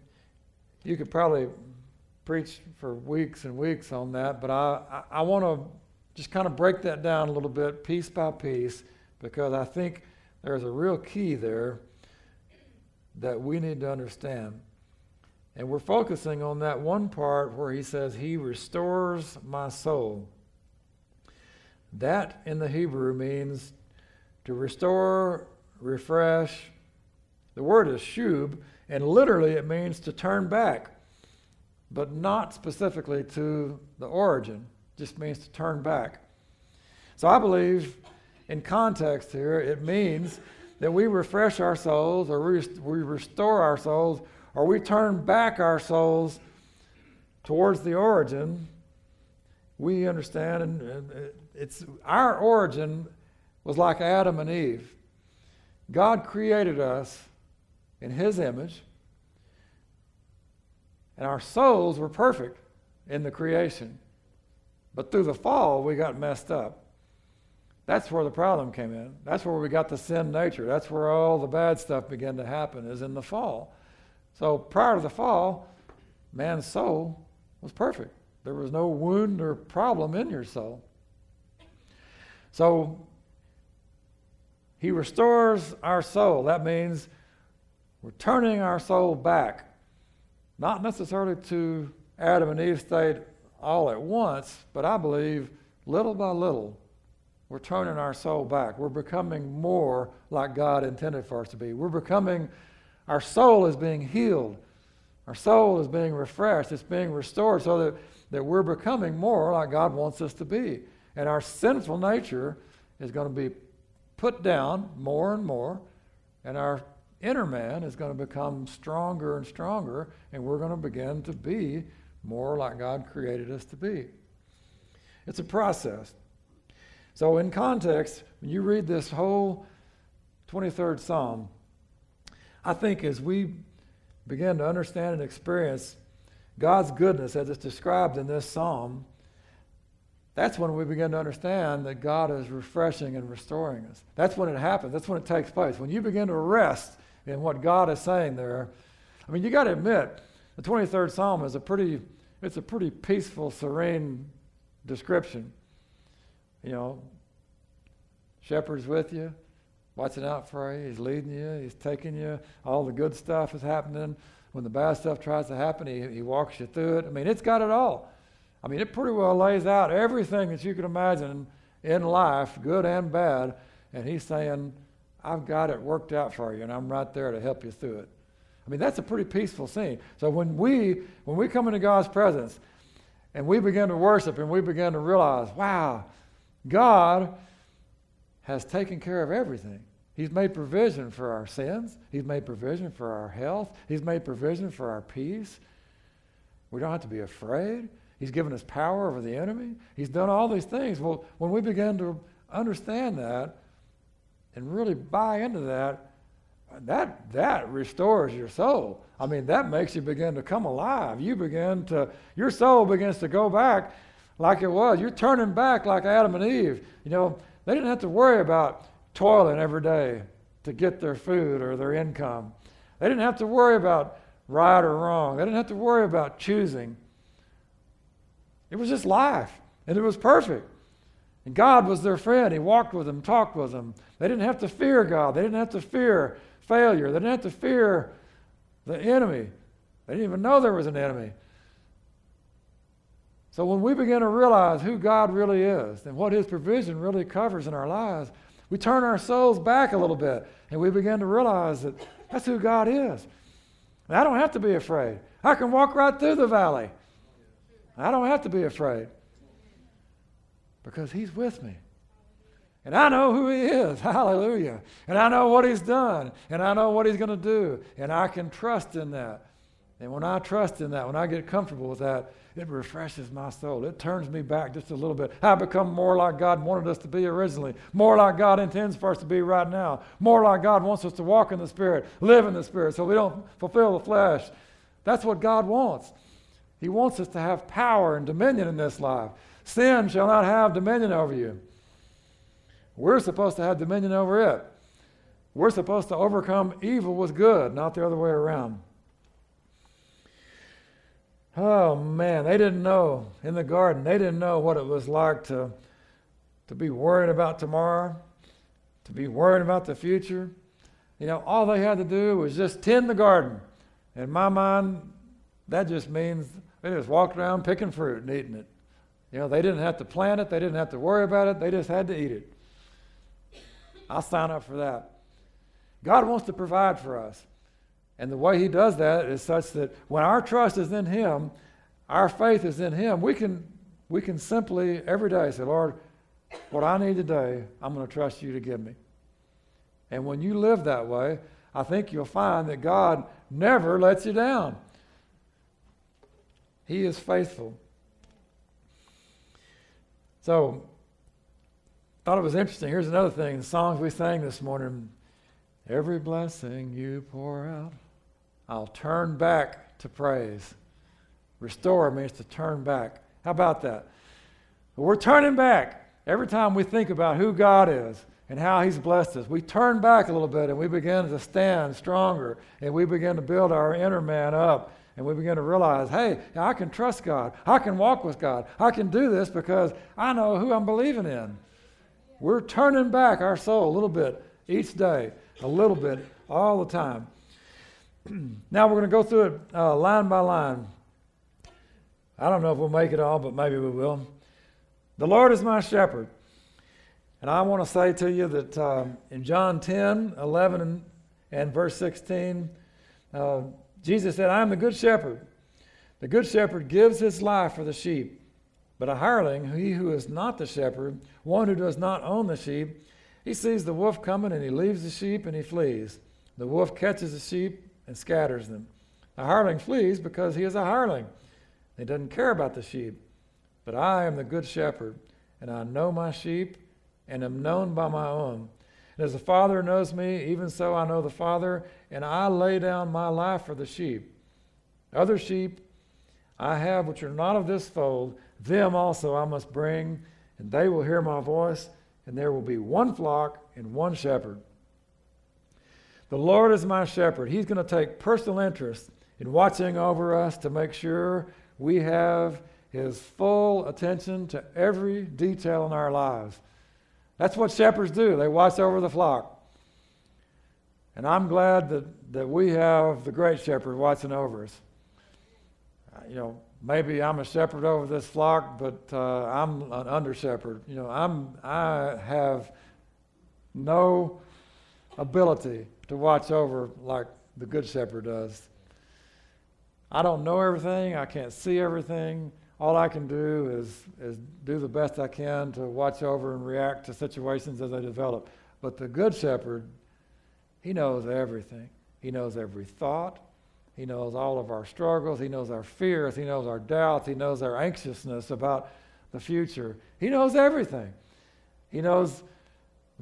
you could probably preach for weeks and weeks on that, but I, I, I want to just kind of break that down a little bit, piece by piece, because I think there's a real key there that we need to understand. And we're focusing on that one part where he says, He restores my soul. That in the Hebrew means to restore, refresh. The word is shub, and literally, it means to turn back, but not specifically to the origin, just means to turn back. So I believe, in context here, it means that we refresh our souls, or we restore our souls, or we turn back our souls towards the origin. We understand, and it's our origin was like Adam and Eve. God created us in His image. And our souls were perfect in the creation. But through the fall, we got messed up. That's where the problem came in. That's where we got the sin nature. That's where all the bad stuff began to happen, is in the fall. So prior to the fall, man's soul was perfect. There was no wound or problem in your soul. So he restores our soul. That means we're turning our soul back, not necessarily to Adam and Eve state all at once, but I believe little by little, we're turning our soul back. We're becoming more like God intended for us to be. We're becoming, our soul is being healed. Our soul is being refreshed. It's being restored so that, that we're becoming more like God wants us to be. And our sinful nature is going to be put down more and more, and our inner man is going to become stronger and stronger, and we're going to begin to be more like God created us to be. It's a process. So, in context, when you read this whole 23rd Psalm, I think as we begin to understand and experience God's goodness as it's described in this psalm, that's when we begin to understand that God is refreshing and restoring us. That's when it happens. That's when it takes place. When you begin to rest in what God is saying there, I mean, you got to admit, the 23rd Psalm is a pretty, it's a pretty peaceful, serene description. You know, shepherd's with you, watching out for you. He's leading you. He's taking you. All the good stuff is happening. When the bad stuff tries to happen, he, he walks you through it. I mean, it's got it all. I mean, it pretty well lays out everything that you can imagine in life, good and bad. And he's saying, I've got it worked out for you, and I'm right there to help you through it. I mean, that's a pretty peaceful scene. So when we when we come into God's presence and we begin to worship and we begin to realize, wow, God has taken care of everything. He's made provision for our sins. He's made provision for our health. He's made provision for our peace. We don't have to be afraid. He's given us power over the enemy. He's done all these things. Well, when we begin to understand that and really buy into that, that that restores your soul. I mean, that makes you begin to come alive. You begin to your soul begins to go back like it was. You're turning back like Adam and Eve. You know, they didn't have to worry about toiling every day to get their food or their income. They didn't have to worry about right or wrong. They didn't have to worry about choosing. It was just life, and it was perfect. And God was their friend. He walked with them, talked with them. They didn't have to fear God. They didn't have to fear failure. They didn't have to fear the enemy. They didn't even know there was an enemy. So when we begin to realize who God really is and what His provision really covers in our lives, we turn our souls back a little bit and we begin to realize that that's who God is. And I don't have to be afraid. I can walk right through the valley. I don't have to be afraid because He's with me. And I know who He is. Hallelujah. And I know what He's done. And I know what He's going to do. And I can trust in that. And when I trust in that, when I get comfortable with that, it refreshes my soul. It turns me back just a little bit. I become more like God wanted us to be originally, more like God intends for us to be right now, more like God wants us to walk in the Spirit, live in the Spirit, so we don't fulfill the flesh. That's what God wants. He wants us to have power and dominion in this life. Sin shall not have dominion over you. We're supposed to have dominion over it. We're supposed to overcome evil with good, not the other way around. Oh man, they didn't know in the garden, they didn't know what it was like to, to be worried about tomorrow, to be worried about the future. You know, all they had to do was just tend the garden. In my mind, that just means they just walked around picking fruit and eating it. You know, they didn't have to plan it, they didn't have to worry about it, they just had to eat it. I'll sign up for that. God wants to provide for us. And the way He does that is such that when our trust is in Him, our faith is in Him, we can, we can simply every day say, Lord, what I need today, I'm going to trust you to give me. And when you live that way, I think you'll find that God never lets you down. He is faithful. So, thought it was interesting. Here's another thing the songs we sang this morning Every blessing you pour out, I'll turn back to praise. Restore means to turn back. How about that? We're turning back every time we think about who God is and how He's blessed us. We turn back a little bit and we begin to stand stronger and we begin to build our inner man up and we begin to realize, hey, I can trust God. I can walk with God. I can do this because I know who I'm believing in. We're turning back our soul a little bit each day, a little bit, all the time. now we're going to go through it uh, line by line. I don't know if we'll make it all, but maybe we will. The Lord is my shepherd. And I want to say to you that uh, in John 10, 11, and, and verse 16, uh, Jesus said, I am the good shepherd. The good shepherd gives his life for the sheep. But a hireling, he who is not the shepherd, one who does not own the sheep, he sees the wolf coming and he leaves the sheep and he flees. The wolf catches the sheep and scatters them. The hireling flees because he is a hireling. He doesn't care about the sheep. But I am the good shepherd, and I know my sheep and am known by my own. And as the Father knows me, even so I know the Father, and I lay down my life for the sheep. Other sheep I have which are not of this fold, them also I must bring, and they will hear my voice, and there will be one flock and one shepherd. The Lord is my shepherd. He's going to take personal interest in watching over us to make sure we have his full attention to every detail in our lives. That's what shepherds do, they watch over the flock. And I'm glad that, that we have the great shepherd watching over us. Uh, you know, maybe I'm a shepherd over this flock, but uh, I'm an under shepherd. You know, I'm, I have no ability to watch over like the good shepherd does. I don't know everything, I can't see everything. All I can do is, is do the best I can to watch over and react to situations as they develop. But the good shepherd, he knows everything. He knows every thought. He knows all of our struggles. He knows our fears. He knows our doubts. He knows our anxiousness about the future. He knows everything. He knows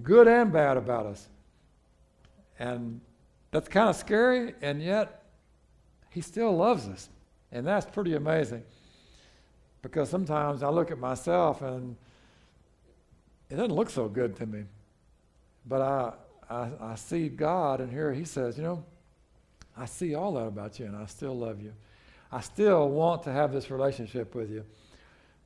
good and bad about us. And that's kind of scary, and yet he still loves us. And that's pretty amazing. Because sometimes I look at myself and it doesn't look so good to me. But I, I, I see God, and here he says, You know, I see all that about you, and I still love you. I still want to have this relationship with you.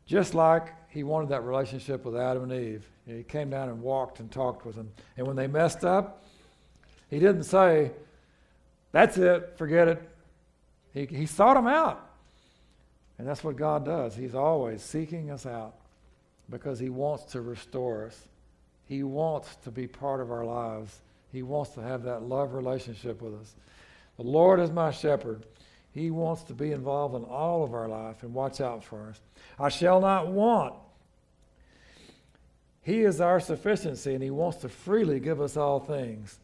Just like he wanted that relationship with Adam and Eve. He came down and walked and talked with them. And when they messed up, he didn't say, That's it, forget it. He, he sought them out. And that's what God does. He's always seeking us out because He wants to restore us. He wants to be part of our lives. He wants to have that love relationship with us. The Lord is my shepherd. He wants to be involved in all of our life and watch out for us. I shall not want. He is our sufficiency and he wants to freely give us all things.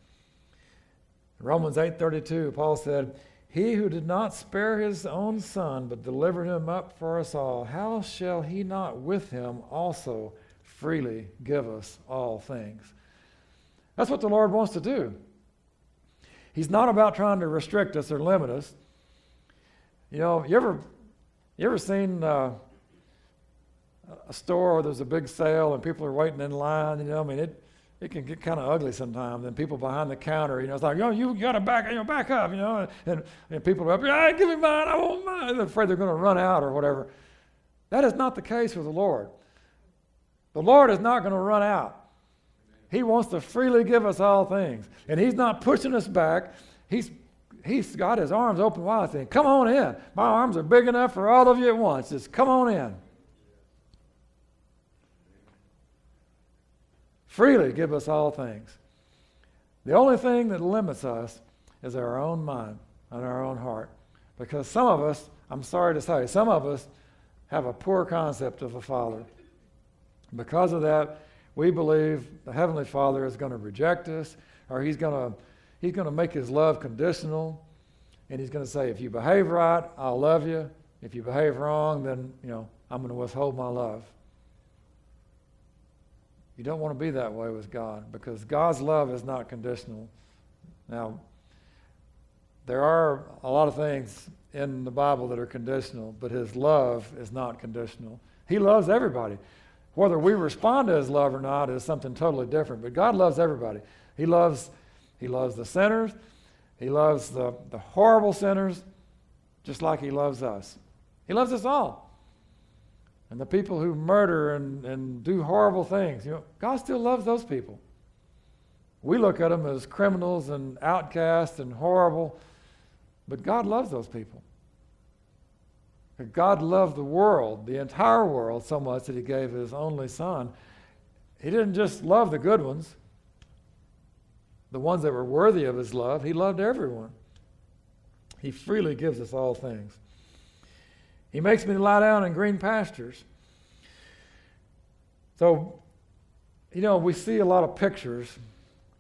In Romans 8:32 Paul said, he who did not spare his own son, but delivered him up for us all, how shall he not with him also freely give us all things? That's what the Lord wants to do. He's not about trying to restrict us or limit us. You know, you ever, you ever seen uh, a store where there's a big sale and people are waiting in line? You know, I mean, it, it can get kind of ugly sometimes. And people behind the counter, you know, it's like, yo, you got to back, you know, back up, you know. And, and people are up, hey, give me mine, I want mine. They're afraid they're going to run out or whatever. That is not the case with the Lord. The Lord is not going to run out. He wants to freely give us all things. And He's not pushing us back. He's, he's got His arms open wide saying, Come on in. My arms are big enough for all of you at once. Just come on in. Freely give us all things. The only thing that limits us is our own mind and our own heart. Because some of us, I'm sorry to say, some of us have a poor concept of a Father. Because of that, we believe the Heavenly Father is going to reject us, or He's going to, he's going to make His love conditional, and He's going to say, if you behave right, I'll love you. If you behave wrong, then, you know, I'm going to withhold my love. You don't want to be that way with God because God's love is not conditional. Now, there are a lot of things in the Bible that are conditional, but His love is not conditional. He loves everybody. Whether we respond to His love or not is something totally different, but God loves everybody. He loves, he loves the sinners, He loves the, the horrible sinners, just like He loves us. He loves us all and the people who murder and, and do horrible things. You know, God still loves those people. We look at them as criminals and outcasts and horrible, but God loves those people. God loved the world, the entire world, so much that He gave His only Son. He didn't just love the good ones, the ones that were worthy of His love. He loved everyone. He freely gives us all things. He makes me lie down in green pastures. So, you know, we see a lot of pictures,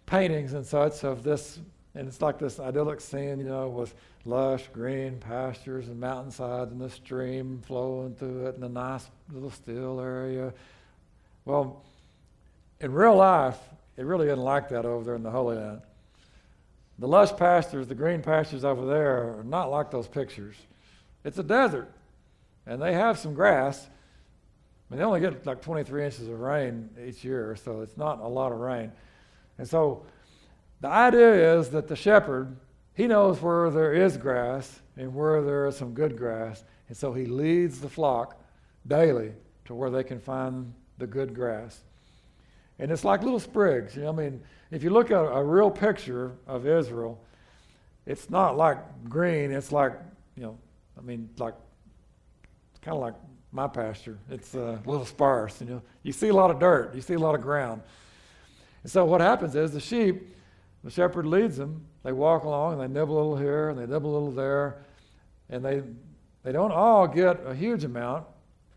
paintings and such of this And it's like this idyllic scene, you know, with lush green pastures and mountainsides and the stream flowing through it and a nice little still area. Well, in real life, it really isn't like that over there in the Holy Land. The lush pastures, the green pastures over there, are not like those pictures. It's a desert, and they have some grass. I mean, they only get like 23 inches of rain each year, so it's not a lot of rain. And so the idea is that the shepherd, he knows where there is grass and where there is some good grass, and so he leads the flock daily to where they can find the good grass. And it's like little sprigs. You know, I mean, if you look at a real picture of Israel, it's not like green. It's like, you know, I mean, like, kind of like my pasture. It's uh, a little sparse. You know, you see a lot of dirt. You see a lot of ground. And so what happens is the sheep, the shepherd leads them. They walk along and they nibble a little here and they nibble a little there, and they they don't all get a huge amount,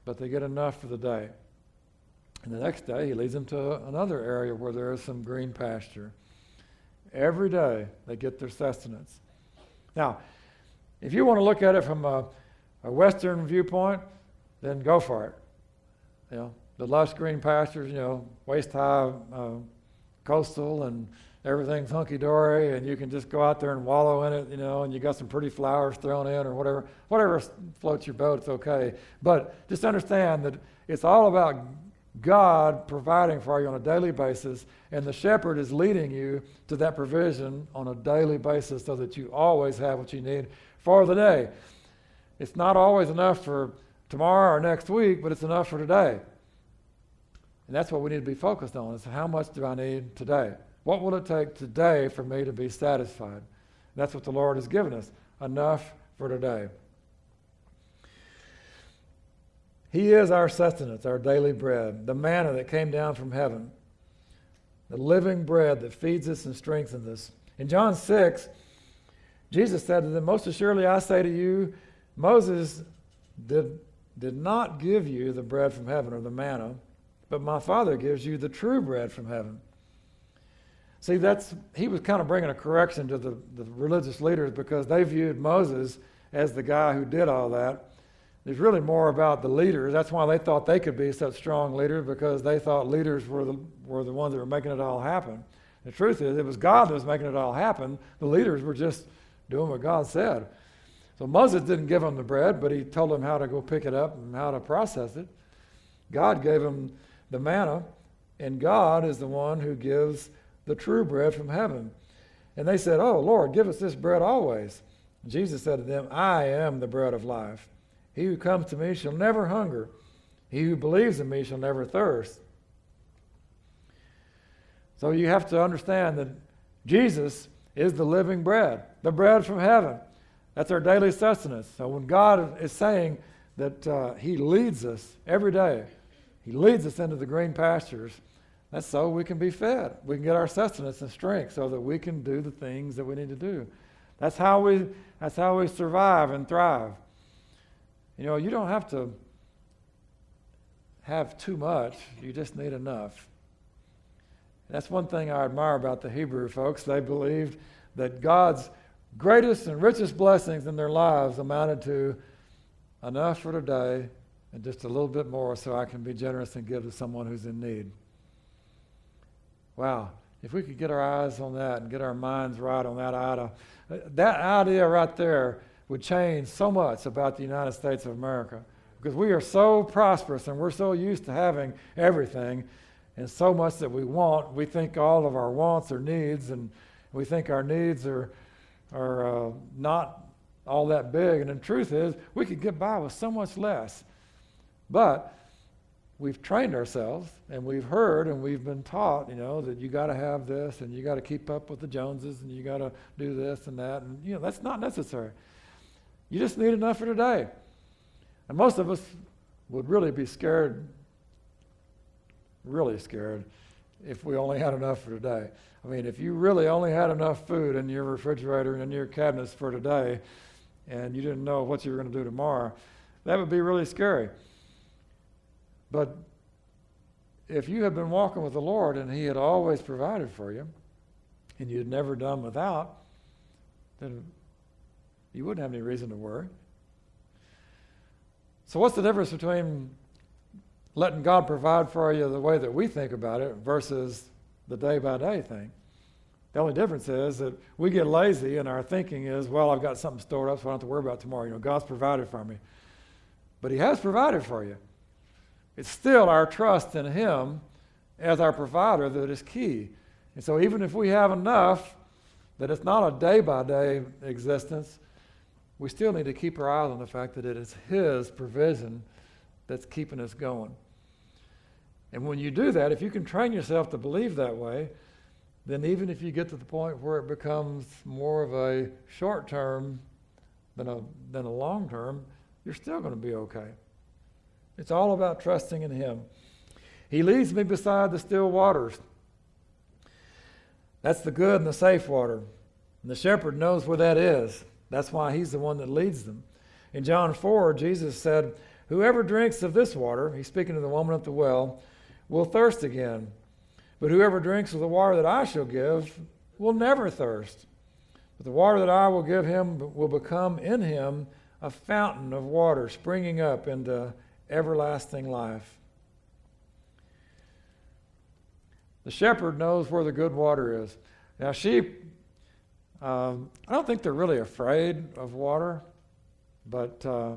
but they get enough for the day. And the next day, he leads them to another area where there is some green pasture. Every day, they get their sustenance. Now, if you want to look at it from a, a Western viewpoint, then go for it. You know, the lush green pastures, you know, waist high uh, coastal and everything's hunky dory, and you can just go out there and wallow in it, you know, and you got some pretty flowers thrown in or whatever. Whatever floats your boat, it's okay. But just understand that it's all about God providing for you on a daily basis, and the shepherd is leading you to that provision on a daily basis so that you always have what you need for the day. It's not always enough for tomorrow or next week, but it's enough for today. And that's what we need to be focused on is how much do I need today? What will it take today for me to be satisfied? And that's what the Lord has given us. Enough for today. He is our sustenance, our daily bread, the manna that came down from heaven, the living bread that feeds us and strengthens us. In John 6, Jesus said to them, Most assuredly I say to you, Moses did, did not give you the bread from heaven or the manna, but my Father gives you the true bread from heaven. See, that's he was kind of bringing a correction to the, the religious leaders because they viewed Moses as the guy who did all that. It's really more about the leaders. That's why they thought they could be such strong leaders because they thought leaders were the, were the ones that were making it all happen. The truth is, it was God that was making it all happen. The leaders were just doing what God said. So Moses didn't give them the bread, but he told them how to go pick it up and how to process it. God gave them the manna, and God is the one who gives the true bread from heaven. And they said, Oh, Lord, give us this bread always. Jesus said to them, I am the bread of life. He who comes to me shall never hunger. He who believes in me shall never thirst. So you have to understand that Jesus is the living bread, the bread from heaven. That's our daily sustenance. So when God is saying that uh, He leads us every day, He leads us into the green pastures, that's so we can be fed. We can get our sustenance and strength so that we can do the things that we need to do. That's how we, that's how we survive and thrive. You know, you don't have to have too much, you just need enough. That's one thing I admire about the Hebrew folks. They believed that God's greatest and richest blessings in their lives amounted to enough for today and just a little bit more so I can be generous and give to someone who's in need. Wow. If we could get our eyes on that and get our minds right on that idea, that idea right there would change so much about the United States of America because we are so prosperous and we're so used to having everything and so much that we want. We think all of our wants are needs, and we think our needs are, are uh, not all that big. And the truth is, we could get by with so much less. But we've trained ourselves and we've heard and we've been taught, you know, that you got to have this and you got to keep up with the Joneses and you got to do this and that. And, you know, that's not necessary. You just need enough for today. And most of us would really be scared, really scared, if we only had enough for today. I mean, if you really only had enough food in your refrigerator and in your cabinets for today, and you didn't know what you were going to do tomorrow, that would be really scary. But if you had been walking with the Lord and He had always provided for you, and you had never done without, then you wouldn't have any reason to worry. So, what's the difference between letting God provide for you the way that we think about it versus the day by day thing? The only difference is that we get lazy and our thinking is, well, I've got something stored up, so I don't have to worry about tomorrow. You know, God's provided for me. But He has provided for you. It's still our trust in Him as our provider that is key. And so, even if we have enough, that it's not a day by day existence, we still need to keep our eyes on the fact that it is His provision that's keeping us going. And when you do that, if you can train yourself to believe that way, then even if you get to the point where it becomes more of a short term than a, than a long term, you're still going to be okay. It's all about trusting in Him. He leads me beside the still waters. That's the good and the safe water. And the shepherd knows where that is. That's why he's the one that leads them. In John 4, Jesus said, Whoever drinks of this water, he's speaking to the woman at the well, will thirst again. But whoever drinks of the water that I shall give will never thirst. But the water that I will give him will become in him a fountain of water springing up into everlasting life. The shepherd knows where the good water is. Now, sheep, um, I don't think they're really afraid of water, but uh,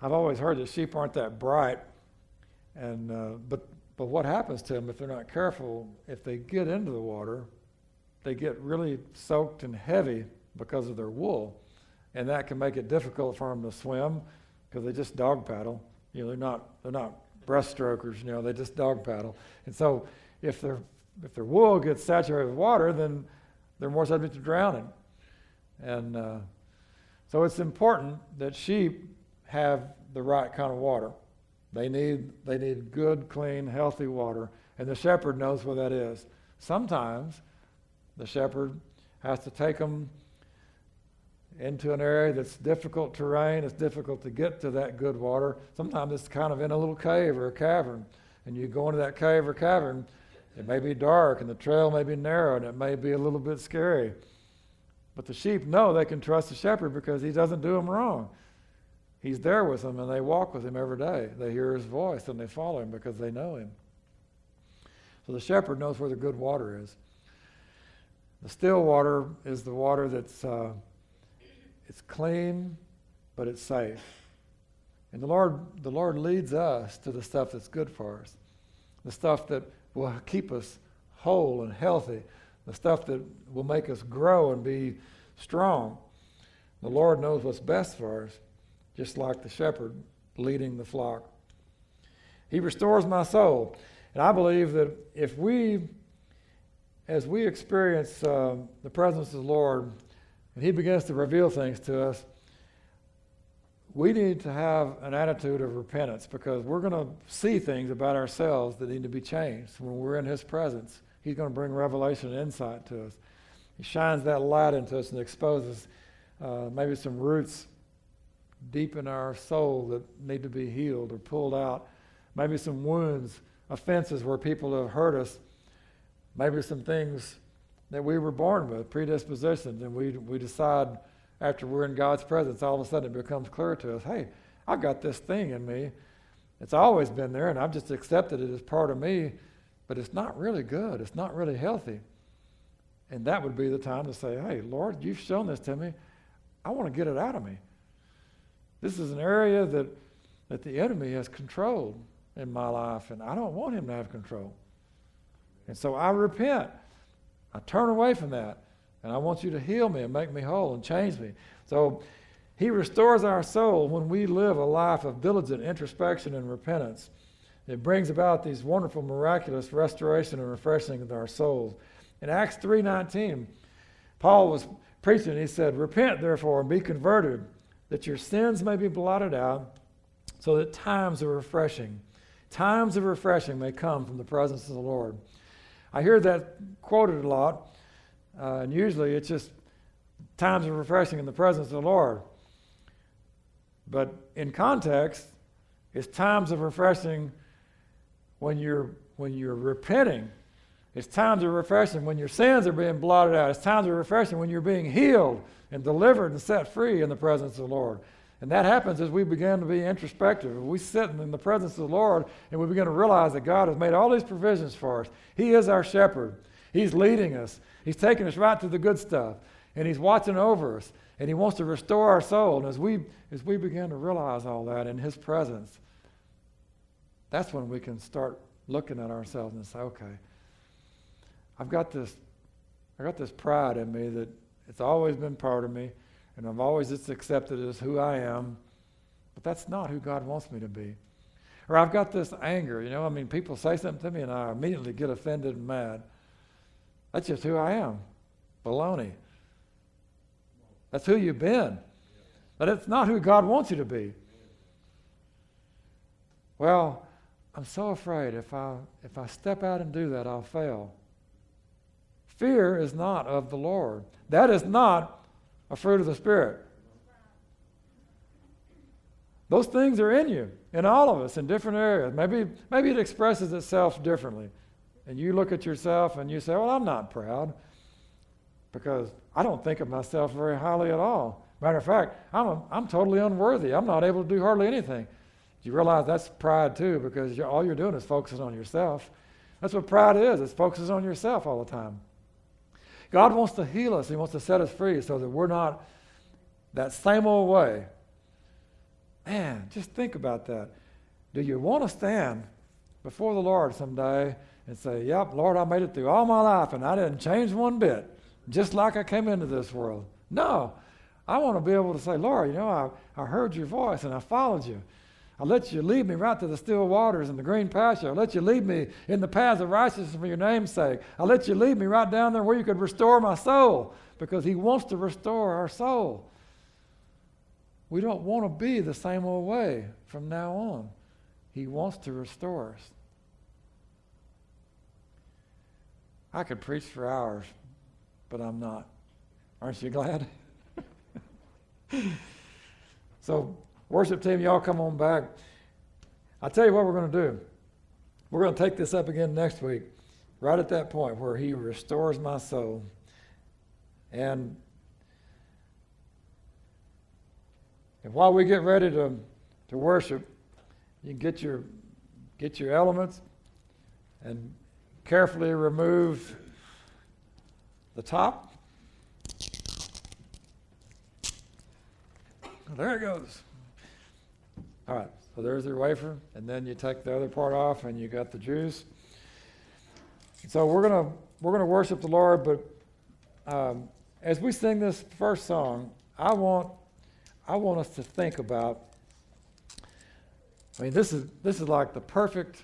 I've always heard that sheep aren't that bright. And, uh, but but what happens to them if they're not careful? If they get into the water, they get really soaked and heavy because of their wool. And that can make it difficult for them to swim because they just dog paddle. You know, they're not, they're not breaststrokers, you know, they just dog paddle. And so if, their if their wool gets saturated with water, then they're more subject to drowning. And uh, so it's important that sheep have the right kind of water. They need, they need good, clean, healthy water, and the shepherd knows where that is. Sometimes the shepherd has to take them into an area that's difficult terrain, it's difficult to get to that good water. Sometimes it's kind of in a little cave or a cavern, and you go into that cave or cavern, it may be dark and the trail may be narrow and it may be a little bit scary. But the sheep know they can trust the shepherd because he doesn't do them wrong. He's there with them and they walk with him every day. They hear his voice and they follow him because they know him. So the shepherd knows where the good water is. The still water is the water that's uh, it's clean, but it's safe. And the Lord, the Lord leads us to the stuff that's good for us, the stuff that will keep us whole and healthy, the stuff that will make us grow and be strong. The Lord knows what's best for us just like the shepherd leading the flock. He restores my soul. And I believe that if we, as we experience uh, the presence of the Lord, and He begins to reveal things to us, we need to have an attitude of repentance because we're going to see things about ourselves that need to be changed when we're in His presence. He's going to bring revelation and insight to us. He shines that light into us and exposes uh, maybe some roots deep in our soul that need to be healed or pulled out. Maybe some wounds, offenses where people have hurt us. Maybe some things that we were born with, predispositions, and we, we decide after we're in God's presence, all of a sudden it becomes clear to us hey, I've got this thing in me. It's always been there, and I've just accepted it as part of me, but it's not really good. It's not really healthy. And that would be the time to say, hey, Lord, you've shown this to me. I want to get it out of me. This is an area that, that the enemy has controlled in my life, and I don't want him to have control. And so I repent. I turn away from that. And I want you to heal me and make me whole and change me. So he restores our soul when we live a life of diligent introspection and repentance. It brings about these wonderful, miraculous restoration and refreshing of our souls. In Acts 3.19, Paul was preaching. He said, Repent, therefore, and be converted, that your sins may be blotted out, so that times of refreshing, times of refreshing may come from the presence of the Lord. I hear that quoted a lot, uh, and usually it's just times of refreshing in the presence of the Lord. But in context, it's times of refreshing when you're when you're repenting It's times of refreshing when your sins are being blotted out. It's times of refreshing when you're being healed and delivered and set free in the presence of the Lord. And that happens as we begin to be introspective. We sit in the presence of the Lord and we begin to realize that God has made all these provisions for us. He is our shepherd. He's leading us. He's taking us right to the good stuff. And He's watching over us. And He wants to restore our soul. And as we, as we begin to realize all that in His presence, that's when we can start looking at ourselves and say, okay, I've got this, I've got this pride in me that it's always been part of me and I've always just accepted it as who I am, but that's not who God wants me to be. Or I've got this anger, you know, I mean, people say something to me and I immediately get offended and mad. That's just who I am. Baloney. That's who you've been. But it's not who God wants you to be. Well, I'm so afraid if I if I step out and do that, I'll fail. Fear is not of the Lord. That is not a fruit of the Spirit. Those things are in you, in all of us, in different areas. Maybe, maybe it expresses itself differently. And you look at yourself and you say, Well, I'm not proud because I don't think of myself very highly at all. Matter of fact, I'm, a, I'm totally unworthy. I'm not able to do hardly anything. Do You realize that's pride too because you're, all you're doing is focusing on yourself. That's what pride is, it's focusing on yourself all the time. God wants to heal us. He wants to set us free so that we're not that same old way. Man, just think about that. Do you want to stand before the Lord someday and say, Yep, Lord, I made it through all my life and I didn't change one bit, just like I came into this world? No. I want to be able to say, Lord, you know, I, I heard your voice and I followed you. I let you lead me right to the still waters and the green pasture. I let you lead me in the paths of righteousness for your name's sake. I let you lead me right down there where you could restore my soul because He wants to restore our soul. We don't want to be the same old way from now on. He wants to restore us. I could preach for hours, but I'm not. Aren't you glad? so, Worship team, y'all come on back. I'll tell you what we're going to do. We're going to take this up again next week, right at that point where He restores my soul. And, and while we get ready to, to worship, you can get your, get your elements and carefully remove the top. There it goes. All right, so there's your wafer, and then you take the other part off, and you got the juice. So we're gonna we're gonna worship the Lord, but um, as we sing this first song, I want I want us to think about. I mean, this is this is like the perfect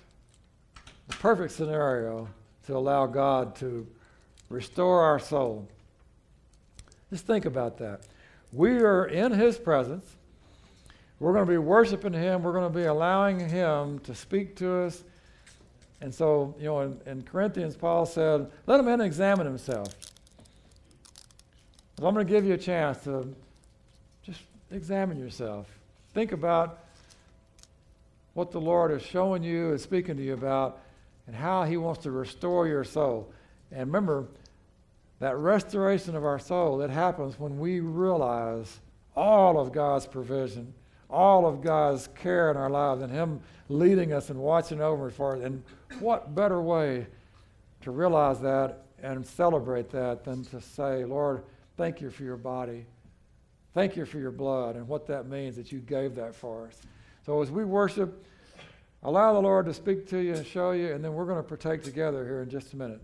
the perfect scenario to allow God to restore our soul. Just think about that. We are in His presence. We're going to be worshiping Him. We're going to be allowing Him to speak to us. And so, you know, in, in Corinthians, Paul said, let a man examine himself. So I'm going to give you a chance to just examine yourself. Think about what the Lord is showing you and speaking to you about and how He wants to restore your soul. And remember, that restoration of our soul, that happens when we realize all of God's provision all of God's care in our lives and Him leading us and watching over us for it. And what better way to realize that and celebrate that than to say, Lord, thank you for your body. Thank you for your blood and what that means that you gave that for us. So as we worship, allow the Lord to speak to you and show you, and then we're going to partake together here in just a minute.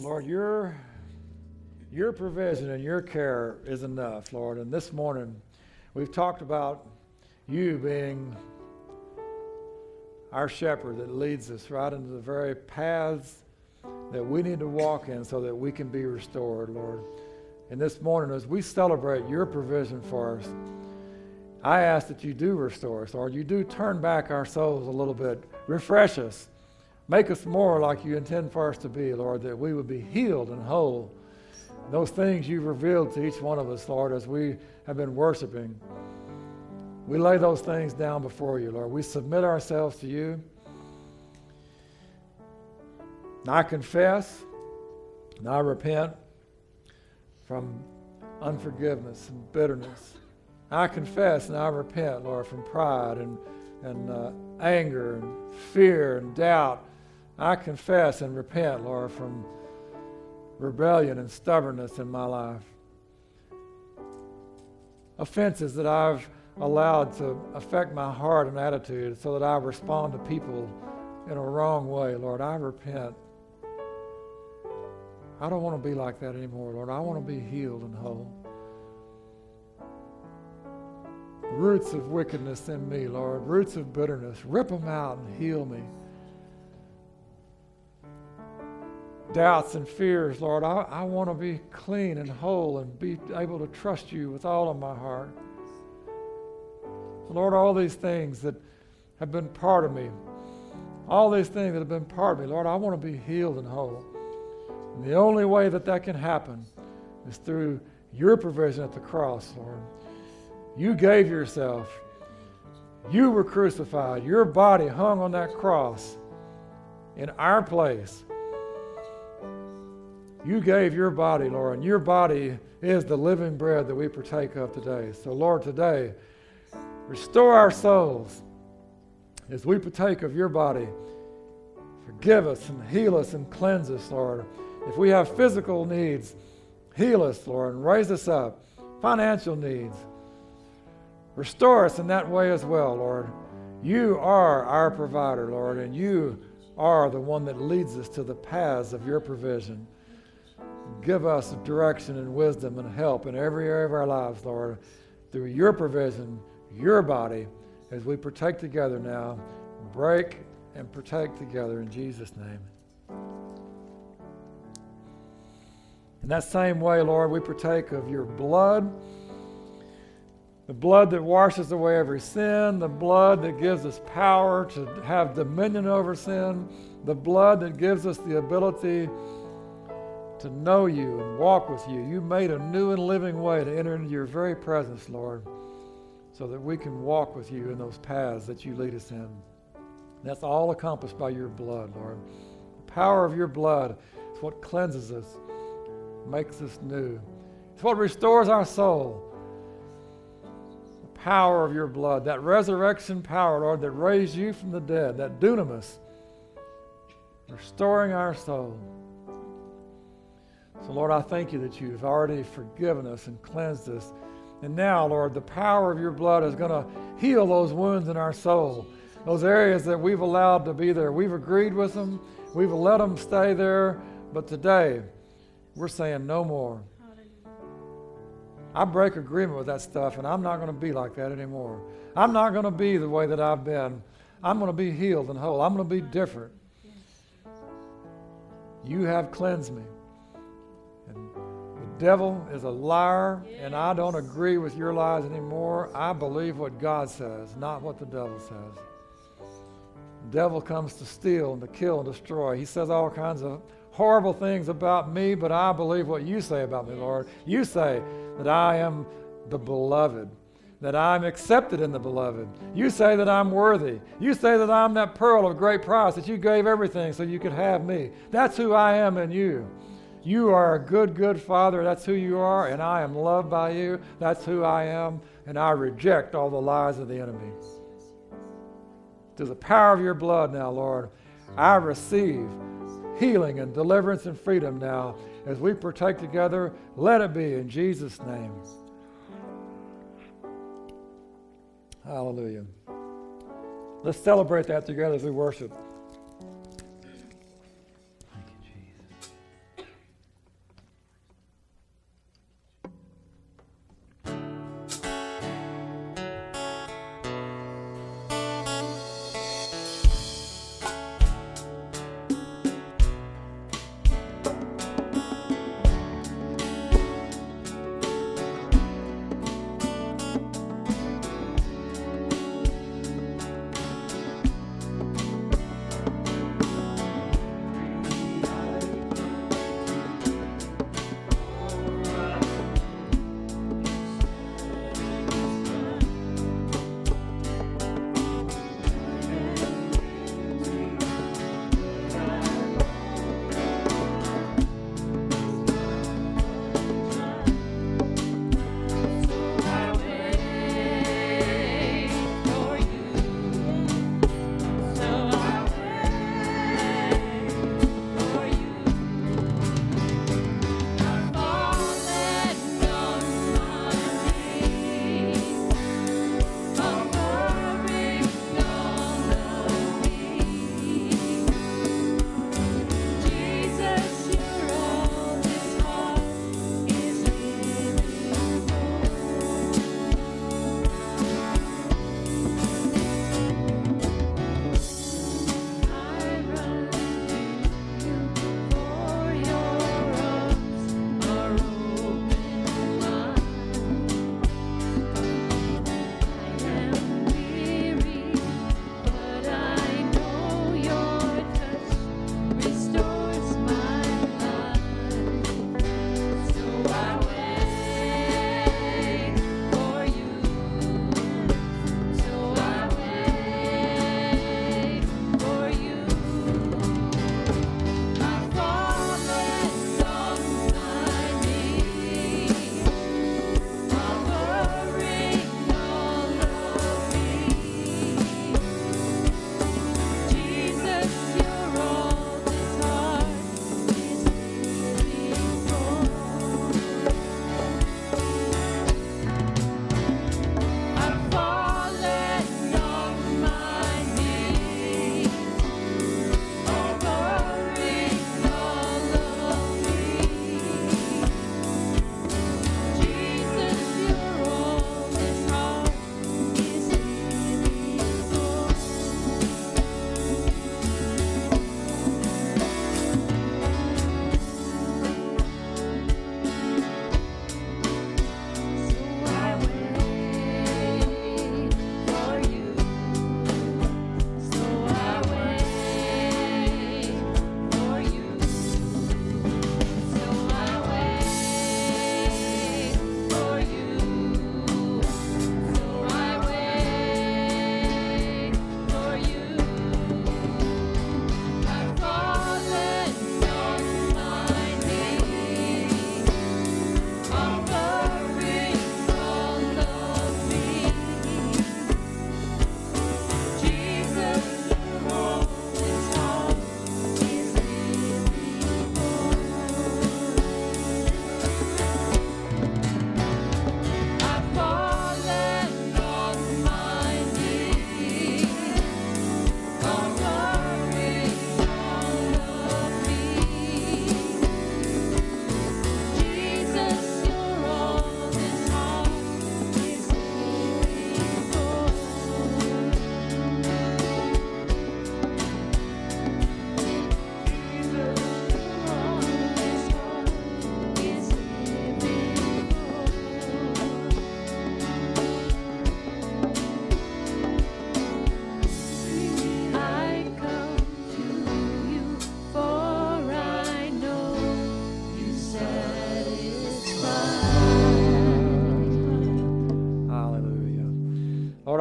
So, Lord, your, your provision and your care is enough, Lord. And this morning, we've talked about you being our shepherd that leads us right into the very paths that we need to walk in so that we can be restored, Lord. And this morning, as we celebrate your provision for us, I ask that you do restore us, Lord. You do turn back our souls a little bit, refresh us, make us more like you intend for us to be, Lord, that we would be healed and whole. Those things you've revealed to each one of us, Lord, as we have been worshiping. We lay those things down before you, Lord. We submit ourselves to you. And I confess and I repent from unforgiveness and bitterness. I confess and I repent, Lord, from pride and, and uh, anger and fear and doubt. I confess and repent, Lord, from rebellion and stubbornness in my life. Offenses that I've allowed to affect my heart and attitude so that I respond to people in a wrong way, Lord, I repent. I don't want to be like that anymore, Lord. I want to be healed and whole. Roots of wickedness in me, Lord, roots of bitterness, rip them out and heal me. Doubts and fears, Lord, I, I want to be clean and whole and be able to trust you with all of my heart. Lord, all these things that have been part of me, all these things that have been part of me, Lord, I want to be healed and whole. And the only way that that can happen is through your provision at the cross, Lord. You gave yourself. You were crucified. Your body hung on that cross in our place. You gave your body, Lord, and your body is the living bread that we partake of today. So, Lord, today, Restore our souls as we partake of your body. Forgive us and heal us and cleanse us, Lord. If we have physical needs, heal us, Lord, and raise us up. Financial needs, restore us in that way as well, Lord. You are our provider, Lord, and you are the one that leads us to the paths of your provision. Give us direction and wisdom and help in every area of our lives, Lord, through your provision your body as we partake together now. Break and partake together in Jesus' name. In that same way, Lord, we partake of your blood, the blood that washes away every sin, the blood that gives us power to have dominion over sin, the blood that gives us the ability to know you and walk with you. You made a new and living way to enter into your very presence, Lord so that we can walk with you in those paths that you lead us in. That's all accomplished by your blood, Lord. The power of your blood is what cleanses us, makes us new. It's what restores our soul. The power of your blood, that resurrection power, Lord, that raised you from the dead, that dunamis, restoring our soul. So, Lord, I thank you that you've already forgiven us and cleansed us and now, Lord, the power of your blood is going to heal those wounds in our soul, those areas that we've allowed to be there. We've agreed with them, we've let them stay there, but today we're saying no more. I break agreement with that stuff, and I'm not going to be like that anymore. I'm not going to be the way that I've been. I'm going to be healed and whole. I'm going to be different. You have cleansed me devil is a liar, and I don't agree with your lies anymore. I believe what God says, not what the devil says. The devil comes to steal and to kill and destroy. He says all kinds of horrible things about me, but I believe what you say about me, Lord. You say that I am the beloved, that I'm accepted in the beloved. You say that I'm worthy. You say that I'm that pearl of great price, that you gave everything so you could have me. That's who I am in you. You are a good, good Father. That's who you are, and I am loved by you. That's who I am, and I reject all the lies of the enemy. To the power of your blood now, Lord, I receive healing and deliverance and freedom now as we partake together. Let it be in Jesus' name. Hallelujah. Let's celebrate that together as we worship.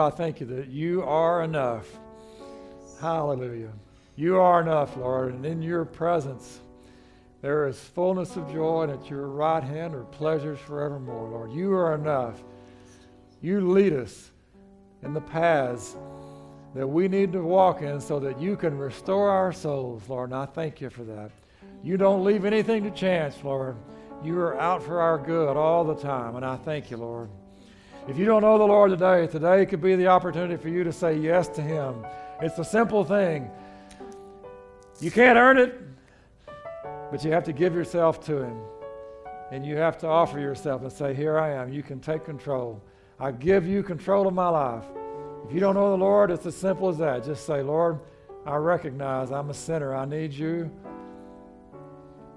I thank you that you are enough. Hallelujah. You are enough, Lord, and in your presence there is fullness of joy, and at your right hand are pleasures forevermore, Lord. You are enough. You lead us in the paths that we need to walk in so that you can restore our souls, Lord, and I thank you for that. You don't leave anything to chance, Lord. You are out for our good all the time, and I thank you, Lord. If you don't know the Lord today, today could be the opportunity for you to say yes to Him. It's a simple thing. You can't earn it, but you have to give yourself to Him. And you have to offer yourself and say, Here I am. You can take control. I give you control of my life. If you don't know the Lord, it's as simple as that. Just say, Lord, I recognize I'm a sinner. I need you.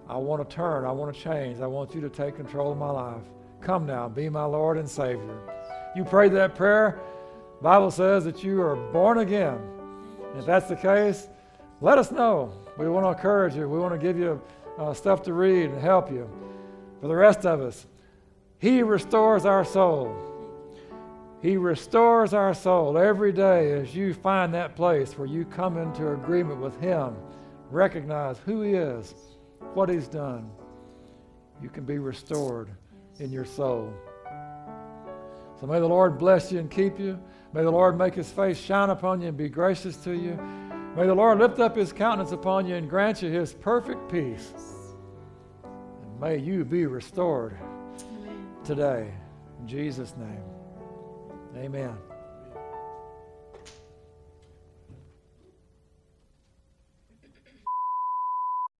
I want to turn. I want to change. I want you to take control of my life. Come now, be my Lord and Savior. You prayed that prayer. Bible says that you are born again. If that's the case, let us know. We want to encourage you. We want to give you uh, stuff to read and help you. For the rest of us, He restores our soul. He restores our soul every day as you find that place where you come into agreement with Him, recognize who He is, what He's done. You can be restored in your soul. So may the Lord bless you and keep you. May the Lord make His face shine upon you and be gracious to you. May the Lord lift up His countenance upon you and grant you His perfect peace. And may you be restored today. In Jesus' name. Amen.